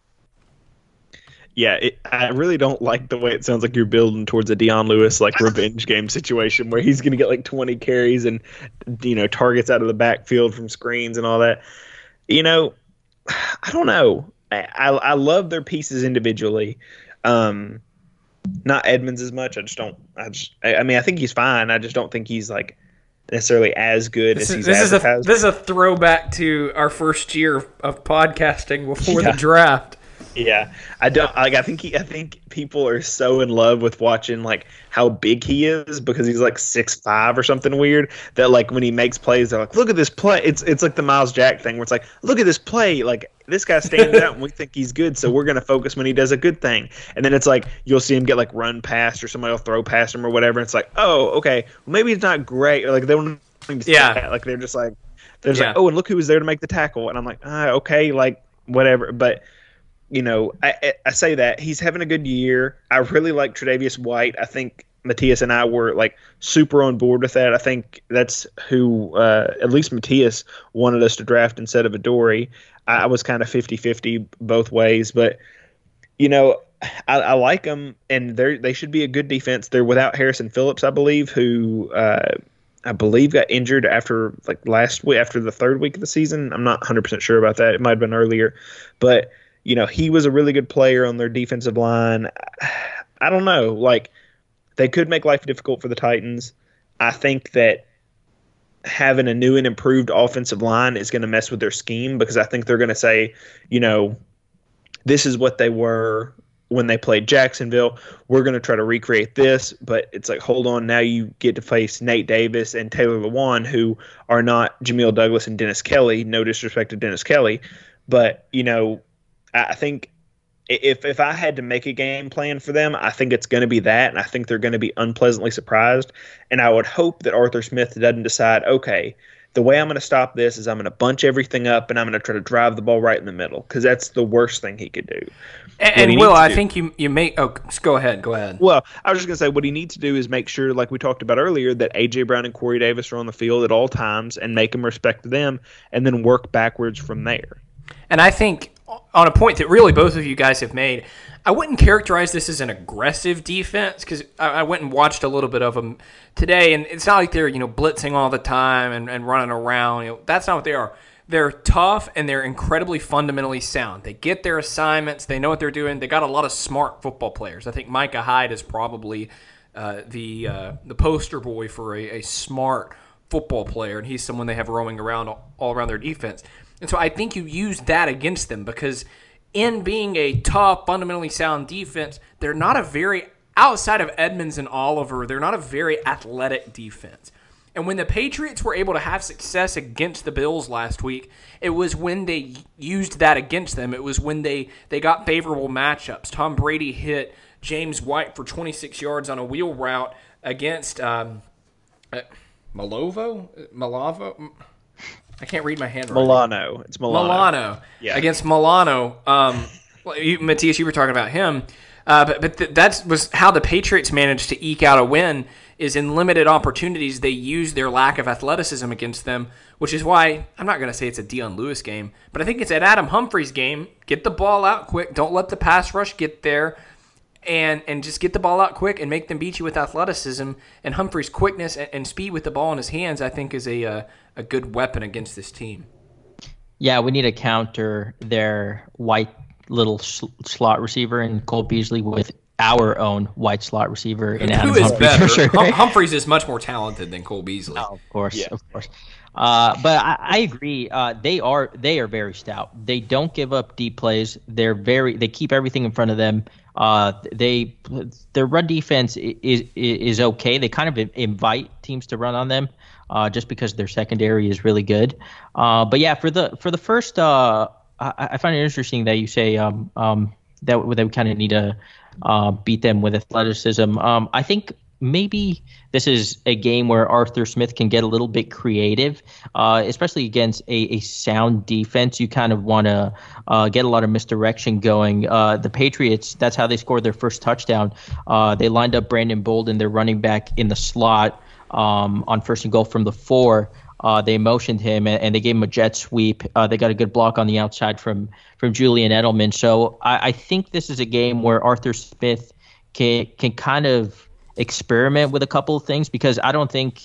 Yeah, it, I really don't like the way it sounds like you're building towards a Dion Lewis like revenge game situation where he's going to get like 20 carries and you know targets out of the backfield from screens and all that. You know, I don't know. I I, love their pieces individually. Um, not Edmunds as much. I just don't. I just. I, I mean, I think he's fine. I just don't think he's like necessarily as good This as is, he's this is a advertised. this is a throwback to our first year of podcasting before Yeah. the draft. Yeah, I don't like. I think he. I think people are so in love with watching like how big he is because he's like six five or something weird. That like when he makes plays, they're like, "Look at this play." It's it's like the Myles Jack thing where it's like, "Look at this play." Like this guy stands out, and we think he's good, so we're gonna focus when he does a good thing. And then it's like you'll see him get like run past or somebody will throw past him or whatever. And it's like, oh, okay, well, maybe he's not great. Or like they don't yeah that. like they're just like, there's Yeah. like, oh, and look who was there to make the tackle, and I'm like, ah, okay, like whatever, but you know, I, I- say that he's having a good year. I really like Tre'Davious White. I think Matthias and I were like super on board with that. I think that's who, uh, at least Matthias wanted us to draft instead of Adoree. I, I was kind of 50 50 both ways, but you know, I, I like them, and they they should be a good defense. They're without Harrison Phillips, I believe, who uh, I believe got injured after like last week, after the third week of the season. I'm not 100 percent sure about that. It might have been earlier, but you know, he was a really good player on their defensive line. I don't know, like they could make life difficult for the Titans. I think that having a new and improved offensive line is going to mess with their scheme because I think they're going to say, you know, this is what they were when they played Jacksonville. We're going to try to recreate this, but it's like, hold on, now you get to face Nate Davis and Taylor Lewan, who are not Jamil Douglas and Dennis Kelly. No disrespect to Dennis Kelly, but you know, I I think if if I had to make a game plan for them, I think it's going to be that, and I think they're going to be unpleasantly surprised. And I would hope that Arthur Smith doesn't decide, okay, the way I'm going to stop this is I'm going to bunch everything up and I'm going to try to drive the ball right in the middle because that's the worst thing he could do. And, and Will, I do- think you you make. Oh, go ahead. Go ahead. Well, I was just going to say what he needs to do is make sure, like we talked about earlier, that AJ Brown and Corey Davis are on the field at all times and make him respect them, and then work backwards from there. And I think on a point that really both of you guys have made, I wouldn't characterize this as an aggressive defense because I, I went and watched a little bit of them today, and it's not like they're you know blitzing all the time and, and running around. You know, that's not what they are. They're tough and they're incredibly fundamentally sound. They get their assignments. They know what they're doing. They got a lot of smart football players. I think Micah Hyde is probably uh, the uh, the poster boy for a, a smart football player, and he's someone they have roaming around all, all around their defense. And so I think you use that against them because in being a tough, fundamentally sound defense, they're not a very outside of Edmunds and Oliver, they're not a very athletic defense. And when the Patriots were able to have success against the Bills last week, it was when they used that against them. It was when they, they got favorable matchups. Tom Brady hit James White for 26 yards on a wheel route against um, uh, Malovo? Malavo? I can't read my handwriting. Milano, it's Milano. Milano Yeah. against Milano. Um, you, Matthias, you were talking about him, uh, but but th- that was how the Patriots managed to eke out a win. Is in limited opportunities they use their lack of athleticism against them, which is why I'm not going to say it's a Dion Lewis game, but I think it's an Adam Humphries game. Get the ball out quick. Don't let the pass rush get there and and just get the ball out quick and make them beat you with athleticism. And Humphries' quickness and, and speed with the ball in his hands, I think, is a uh, a good weapon against this team. Yeah, we need to counter their white little sl- slot receiver and Cole Beasley with our own white slot receiver in Adam Who is Humphries better? sure. Hum- Humphries is much more talented than Cole Beasley. of course, of course. Uh, but I, I agree. Uh, they are they are very stout. They don't give up deep plays. They're very they keep everything in front of them. Uh, they their run defense is is okay. They kind of invite teams to run on them, uh, just because their secondary is really good. Uh, but yeah, for the for the first, uh, I, I find it interesting that you say um, um, that that we kind of need to uh, beat them with athleticism. Um, I think maybe this is a game where Arthur Smith can get a little bit creative, uh, especially against a, a sound defense. You kind of want to uh, get a lot of misdirection going. Uh, the Patriots, that's how they scored their first touchdown. Uh, they lined up Brandon Bolden, their running back, in the slot um, on first and goal from the four. Uh, they motioned him and, and, they gave him a jet sweep. Uh, they got a good block on the outside from from Julian Edelman. So I, I think this is a game where Arthur Smith can can kind of experiment with a couple of things because I don't think.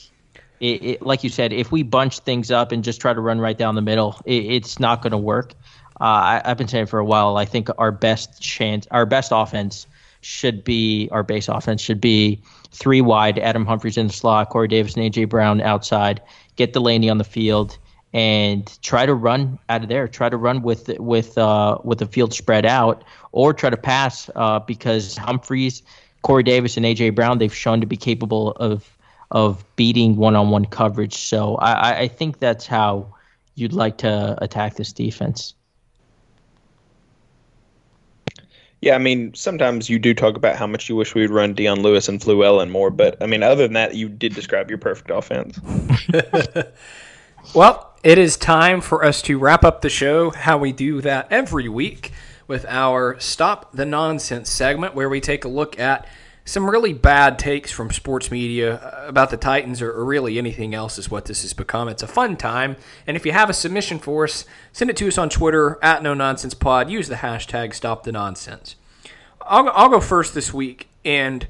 It, it, like you said, if we bunch things up and just try to run right down the middle, it, it's not going to work. Uh, I, have been saying for a while. I think our best chance, our best offense should be our base offense should be three wide, Adam Humphries in the slot, Corey Davis and AJ Brown outside, get Delanie on the field, and try to run out of there. Try to run with with uh, with the field spread out, or try to pass uh, because Humphries, Corey Davis, and AJ Brown they've shown to be capable of of beating one-on-one coverage. So I, I think that's how you'd like to attack this defense. Yeah, I mean, sometimes you do talk about how much you wish we would run Dion Lewis and Fluellen more, but I mean, other than that, you did describe your perfect offense. well, it is time for us to wrap up the show. How we do that every week with our Stop the Nonsense segment, where we take a look at some really bad takes from sports media about the Titans or, or, really anything else is what this has become. It's a fun time. And if you have a submission for us, send it to us on Twitter at No Nonsense Pod. Use the hashtag Stop the Nonsense. I'll, I'll go first this week, and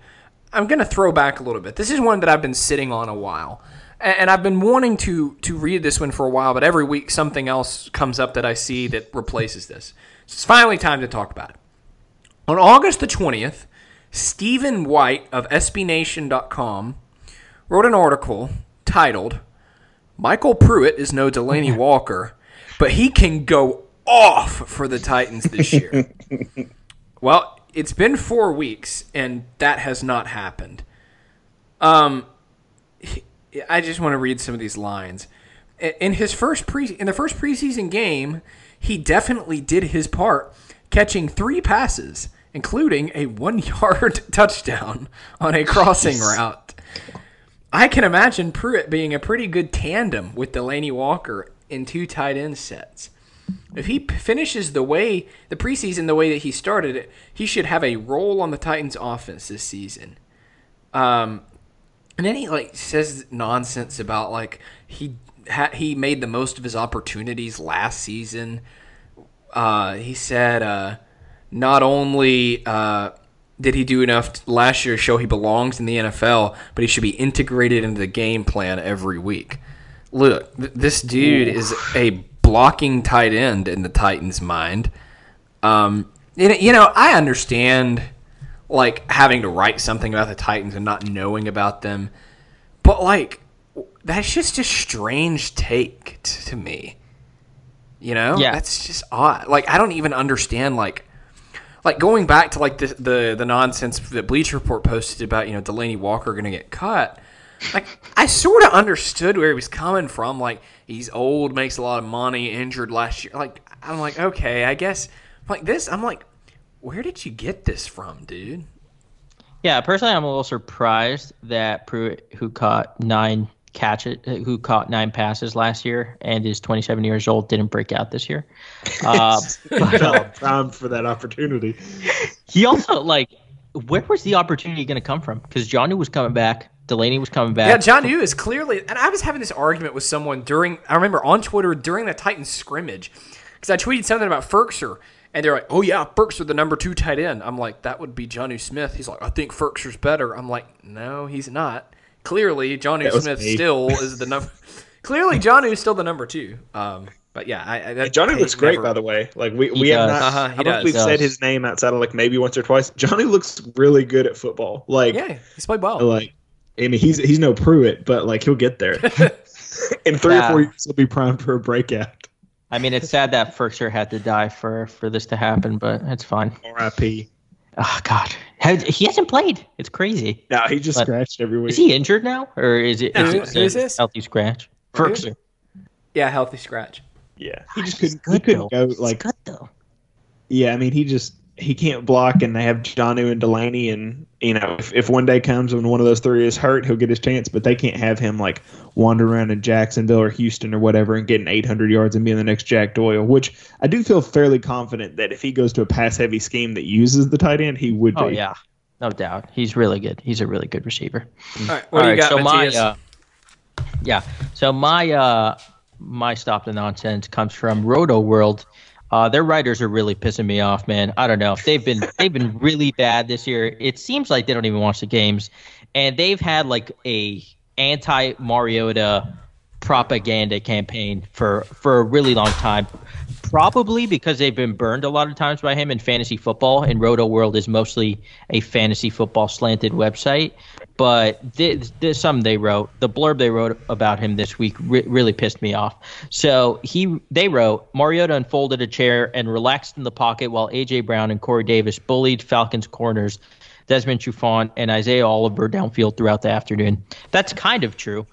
I'm going to throw back a little bit. This is one that I've been sitting on a while. And, and I've been wanting to, to read this one for a while, but every week something else comes up that I see that replaces this. So it's finally time to talk about it. On August the 20th, Stephen White of SBNation.com wrote an article titled MyCole Pruitt is no Delanie Walker, but he can go off for the Titans this year. well, it's been four weeks, and that has not happened. Um, I just want to read some of these lines. In his first pre in the first preseason game, he definitely did his part, catching three passes including a one yard touchdown on a crossing route. I can imagine Pruitt being a pretty good tandem with Delanie Walker in two tight end sets. If he finishes the way the preseason the way that he started it, he should have a role on the Titans offense this season. Um, and then he like says nonsense about like he he made the most of his opportunities last season. Uh, he said uh, not only uh, did he do enough last year to show he belongs in the NFL, but he should be integrated into the game plan every week. Look, th- this dude Ooh. is a blocking tight end in the Titans' mind. Um, you know, I understand like having to write something about the Titans and not knowing about them, but like that's just a strange take t- to me. You know, yeah, that's just odd. Like I don't even understand like like going back to like the the, the nonsense that Bleacher Report posted about you know Delanie Walker going to get cut. Like I sort of understood where he was coming from. Like he's old, makes a lot of money, injured last year. Like I'm like okay, I guess like this. I'm like, where did you get this from, dude? Yeah, personally, I'm a little surprised that Pruitt, who caught nine catch it, who caught nine passes last year and is 27 years old, didn't break out this year. Uh, but, time for that opportunity. He also like, where was the opportunity going to come from? Because Jonnu was coming back. Delanie was coming back. Yeah, John Jonnu is clearly, and I was having this argument with someone during. I remember on Twitter during the Titans scrimmage, because I tweeted something about Firkser, and they're like, "Oh yeah, Firkser the number two tight end." I'm like, "That would be Jonnu Smith." He's like, "I think Firkser's better." I'm like, "No, he's not." Clearly, Jonnu Smith me. still is the number. Clearly, Jonnu is still the number two. Um, but yeah, I, I that, Jonnu looks great, never, by the way. Like we, we have not. Uh-huh, I don't think we've said his name outside of like maybe once or twice. Jonnu looks really good at football. Like yeah, he's played well. Like I mean, he's he's no Pruitt, but like he'll get there. In three yeah. or four years, he'll be primed for a breakout. I mean, it's sad that Firkser had to die for for this to happen, but it's fine. R.I.P. Oh God, he hasn't played. It's crazy. No, he just but scratched every week. Is he injured now, or is it? No, is, it this? healthy scratch? Firkser. Yeah, healthy scratch. Yeah, he just couldn't. Good, he couldn't though. go like. He's good though. Yeah, I mean, he just he can't block, and they have Jonnu and Delanie, and you know, if, if one day comes when one of those three is hurt, he'll get his chance. But they can't have him like wander around in Jacksonville or Houston or whatever and getting 800 yards and being the next Jack Doyle. Which I do feel fairly confident that if he goes to a pass-heavy scheme that uses the tight end, he would. Be Oh be. yeah, no doubt. He's really good. He's a really good receiver. All right, what All do you right, got, so my uh, Yeah. So my uh my stop the nonsense comes from Roto World. Uh, their writers are really pissing me off, man. I don't know. They've been they've been really bad this year. It seems like they don't even watch the games, and they've had like a anti Mariota propaganda campaign for for a really long time. Probably because they've been burned a lot of times by him in fantasy football, and Roto World is mostly a fantasy football slanted website. But this, this some they wrote, the blurb they wrote about him this week re- really pissed me off. So he they wrote Mariota unfolded a chair and relaxed in the pocket while AJ Brown and Corey Davis bullied Falcons corners Desmond Trufant and Isaiah Oliver downfield throughout the afternoon. That's kind of true.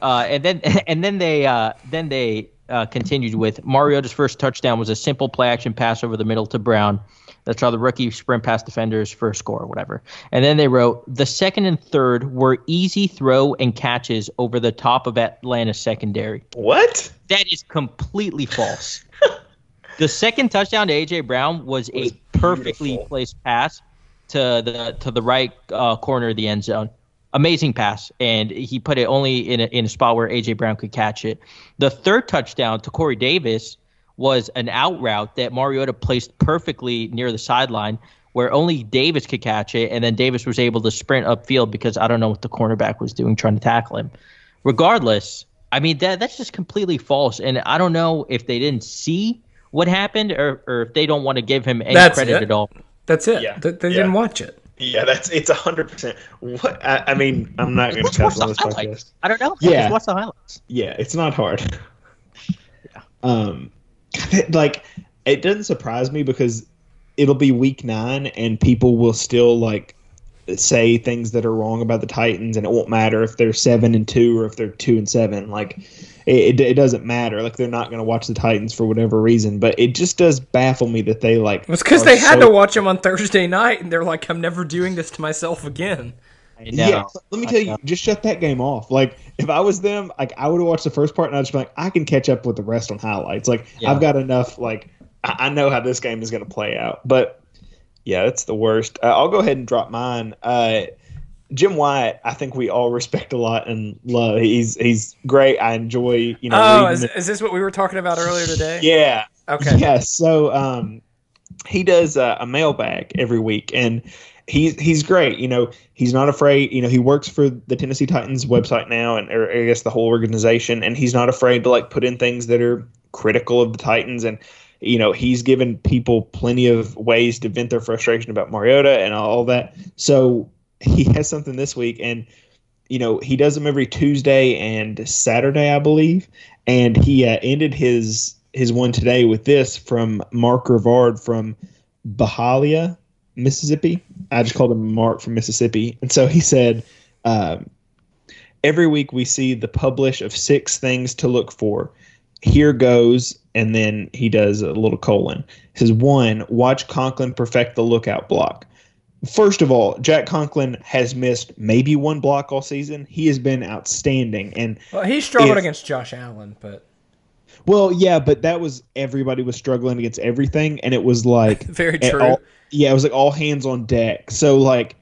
Uh, and then and then they uh, then they uh, continued with Mariota's first touchdown was a simple play action pass over the middle to Brown. That's how the rookie sprint past defenders first score or whatever. And then they wrote the second and third were easy throw and catches over the top of Atlanta secondary. What? That is completely false. the second touchdown to AJ Brown was a perfectly beautiful. placed pass to the to the right uh, corner of the end zone. Amazing pass, and he put it only in a, in a spot where AJ Brown could catch it. The third touchdown to Corey Davis was an out route that Mariota placed perfectly near the sideline, where only Davis could catch it, and then Davis was able to sprint upfield because I don't know what the cornerback was doing trying to tackle him. Regardless, I mean that that's just completely false, and I don't know if they didn't see what happened or, or if they don't want to give him any That's credit it. at all. That's it. Yeah. They, they Yeah. didn't watch it. Yeah, that's it's a hundred percent. What I, I mean, I'm not going to Let's watch cuss the podcast. highlights. I don't know. Yeah. Just watch the highlights. Yeah, it's not hard. Yeah. Um, like it doesn't surprise me because it'll be week nine and people will still like say things that are wrong about the Titans, and it won't matter if they're seven and two or if they're two and seven. Like it, it, doesn't matter. Like they're not going to watch the Titans for whatever reason. But it just does baffle me that they like. It's because they had so- to watch them on Thursday night, and they're like, "I'm never doing this to myself again." I know. Yeah, let me tell you, just shut that game off. Like, if I was them, like I would have watched the first part and I'd just be like, I can catch up with the rest on highlights. Like, Yeah. I've got enough. Like, I, I know how this game is going to play out. But yeah, that's the worst. Uh, I'll go ahead and drop mine. Uh, Jim Wyatt, I think we all respect a lot and love. He's he's great. I enjoy, you know. Oh, is, is this what we were talking about earlier today? yeah, Okay. yeah, so um, he does uh, a mailbag every week, and he's he's great. You know, he's not afraid. You know, he works for the Tennessee Titans website now, and or I guess the whole organization, and he's not afraid to like put in things that are critical of the Titans, and you know, he's given people plenty of ways to vent their frustration about Mariota and all that. So he has something this week, and you know, he does them every Tuesday and Saturday, I believe. And he uh, ended his his one today with this from Mark Rivard from Bahalia, Mississippi. I just called him Mark from Mississippi. And so he said, um, every week we see the publish of six things to look for. Here goes, and then he does a little colon. He says, one, watch Conklin perfect the lookout block. First of all, Jack Conklin has missed maybe one block all season. He has been outstanding, and Well, he struggled If- against Josh Allen, but well, yeah, but that was everybody was struggling against everything, and it was like very true. all- yeah, it was like all hands on deck. So like,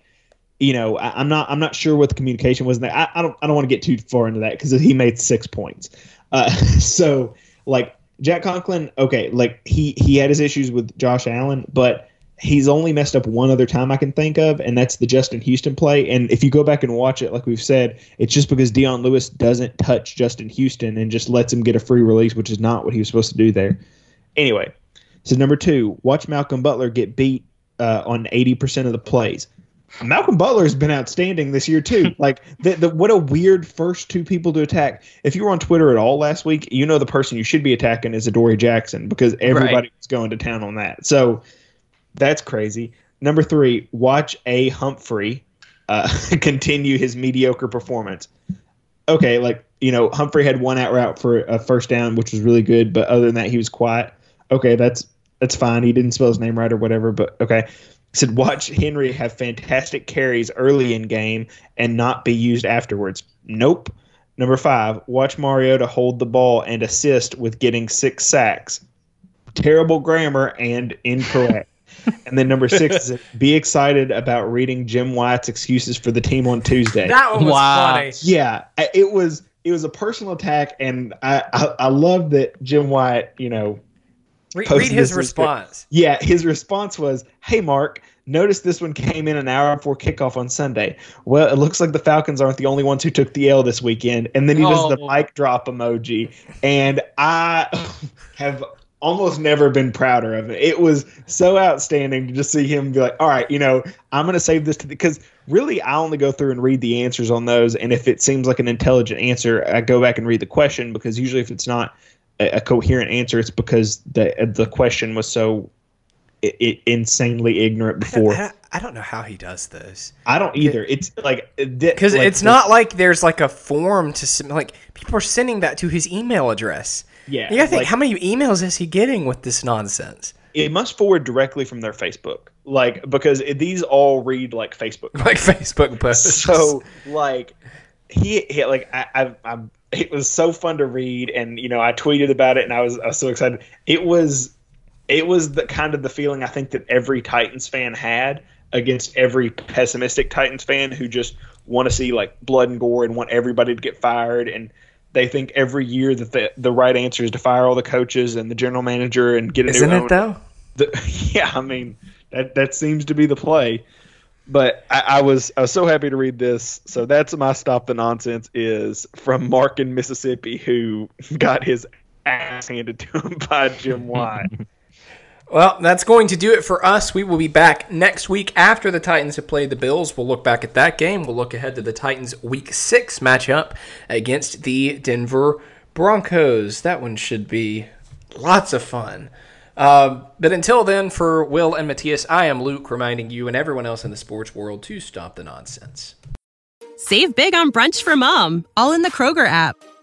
you know, I, I'm not I'm not sure what the communication was. In that. I, I don't I don't want to get too far into that because he made six points. Uh, so like Jack Conklin, okay, like he he had his issues with Josh Allen, but he's only messed up one other time I can think of, and that's the Justin Houston play. And if you go back and watch it, like we've said, it's just because Dion Lewis doesn't touch Justin Houston and just lets him get a free release, which is not what he was supposed to do there. Anyway, so number two, watch Malcolm Butler get beat uh, on eighty percent of the plays. Malcolm Butler has been outstanding this year too. Like the, the what a weird first two people to attack. If you were on Twitter at all last week, you know the person you should be attacking is Adoree Jackson because everybody Right. was going to town on that. So that's crazy. Number three, watch a Humphrey uh, continue his mediocre performance. Okay, like you know, Humphrey had one out route for a first down, which was really good, but other than that, he was quiet. Okay, that's that's fine. He didn't spell his name right or whatever, but okay. He said watch Henry have fantastic carries early in game and not be used afterwards. Nope. Number five, watch Mariota hold the ball and assist with getting six sacks. Terrible grammar and incorrect. and then number six is be excited about reading Jim Wyatt's excuses for the team on Tuesday. that one was Wow. funny. yeah, it was it was a personal attack, and I I, I love that Jim Wyatt, you know, Re- read his this response. Yeah, his response was, "Hey, Mark." Notice this one came in an hour before kickoff on Sunday. Well, it looks like the Falcons aren't the only ones who took the L this weekend. And then he does the Oh. mic drop emoji. And I have almost never been prouder of it. It was so outstanding to just see him be like, all right, you know, I'm going to save this to because really I only go through and read the answers on those. And if it seems like an intelligent answer, I go back and read the question because usually if it's not a, a coherent answer, it's because the the question was so insanely ignorant before. I, I don't know how he does this I don't either. It's like uh, because like it's not like there's like a form to. Like people are sending that to his email address. Yeah, You gotta think like- how many emails is he getting with this nonsense? It must forward directly from their Facebook, like because it, these all read like Facebook. Like Facebook posts. so like he, he like I, I, I it was so fun to read and you know i tweeted about it and i was, I was so excited it was it was the kind of the feeling i think that every titans fan had against every pessimistic titans fan who just want to see like blood and gore and want everybody to get fired and they think every year that the, the right answer is to fire all the coaches and the general manager and get a isn't new it owner though? the, yeah, I mean that that seems to be the play. But I, I was I was so happy to read this. So that's my stop the nonsense is from Mark in Mississippi who got his ass handed to him by Jim Wyatt. Well, that's going to do it for us. We will be back next week after the Titans have played the Bills. We'll look back at that game. We'll look ahead to the Titans' Week Six matchup against the Denver Broncos. That one should be lots of fun. Uh, but until then, for Will and Matthias, I am Luke, reminding you and everyone else in the sports world to stop the nonsense. Save big on brunch for mom, all in the Kroger app.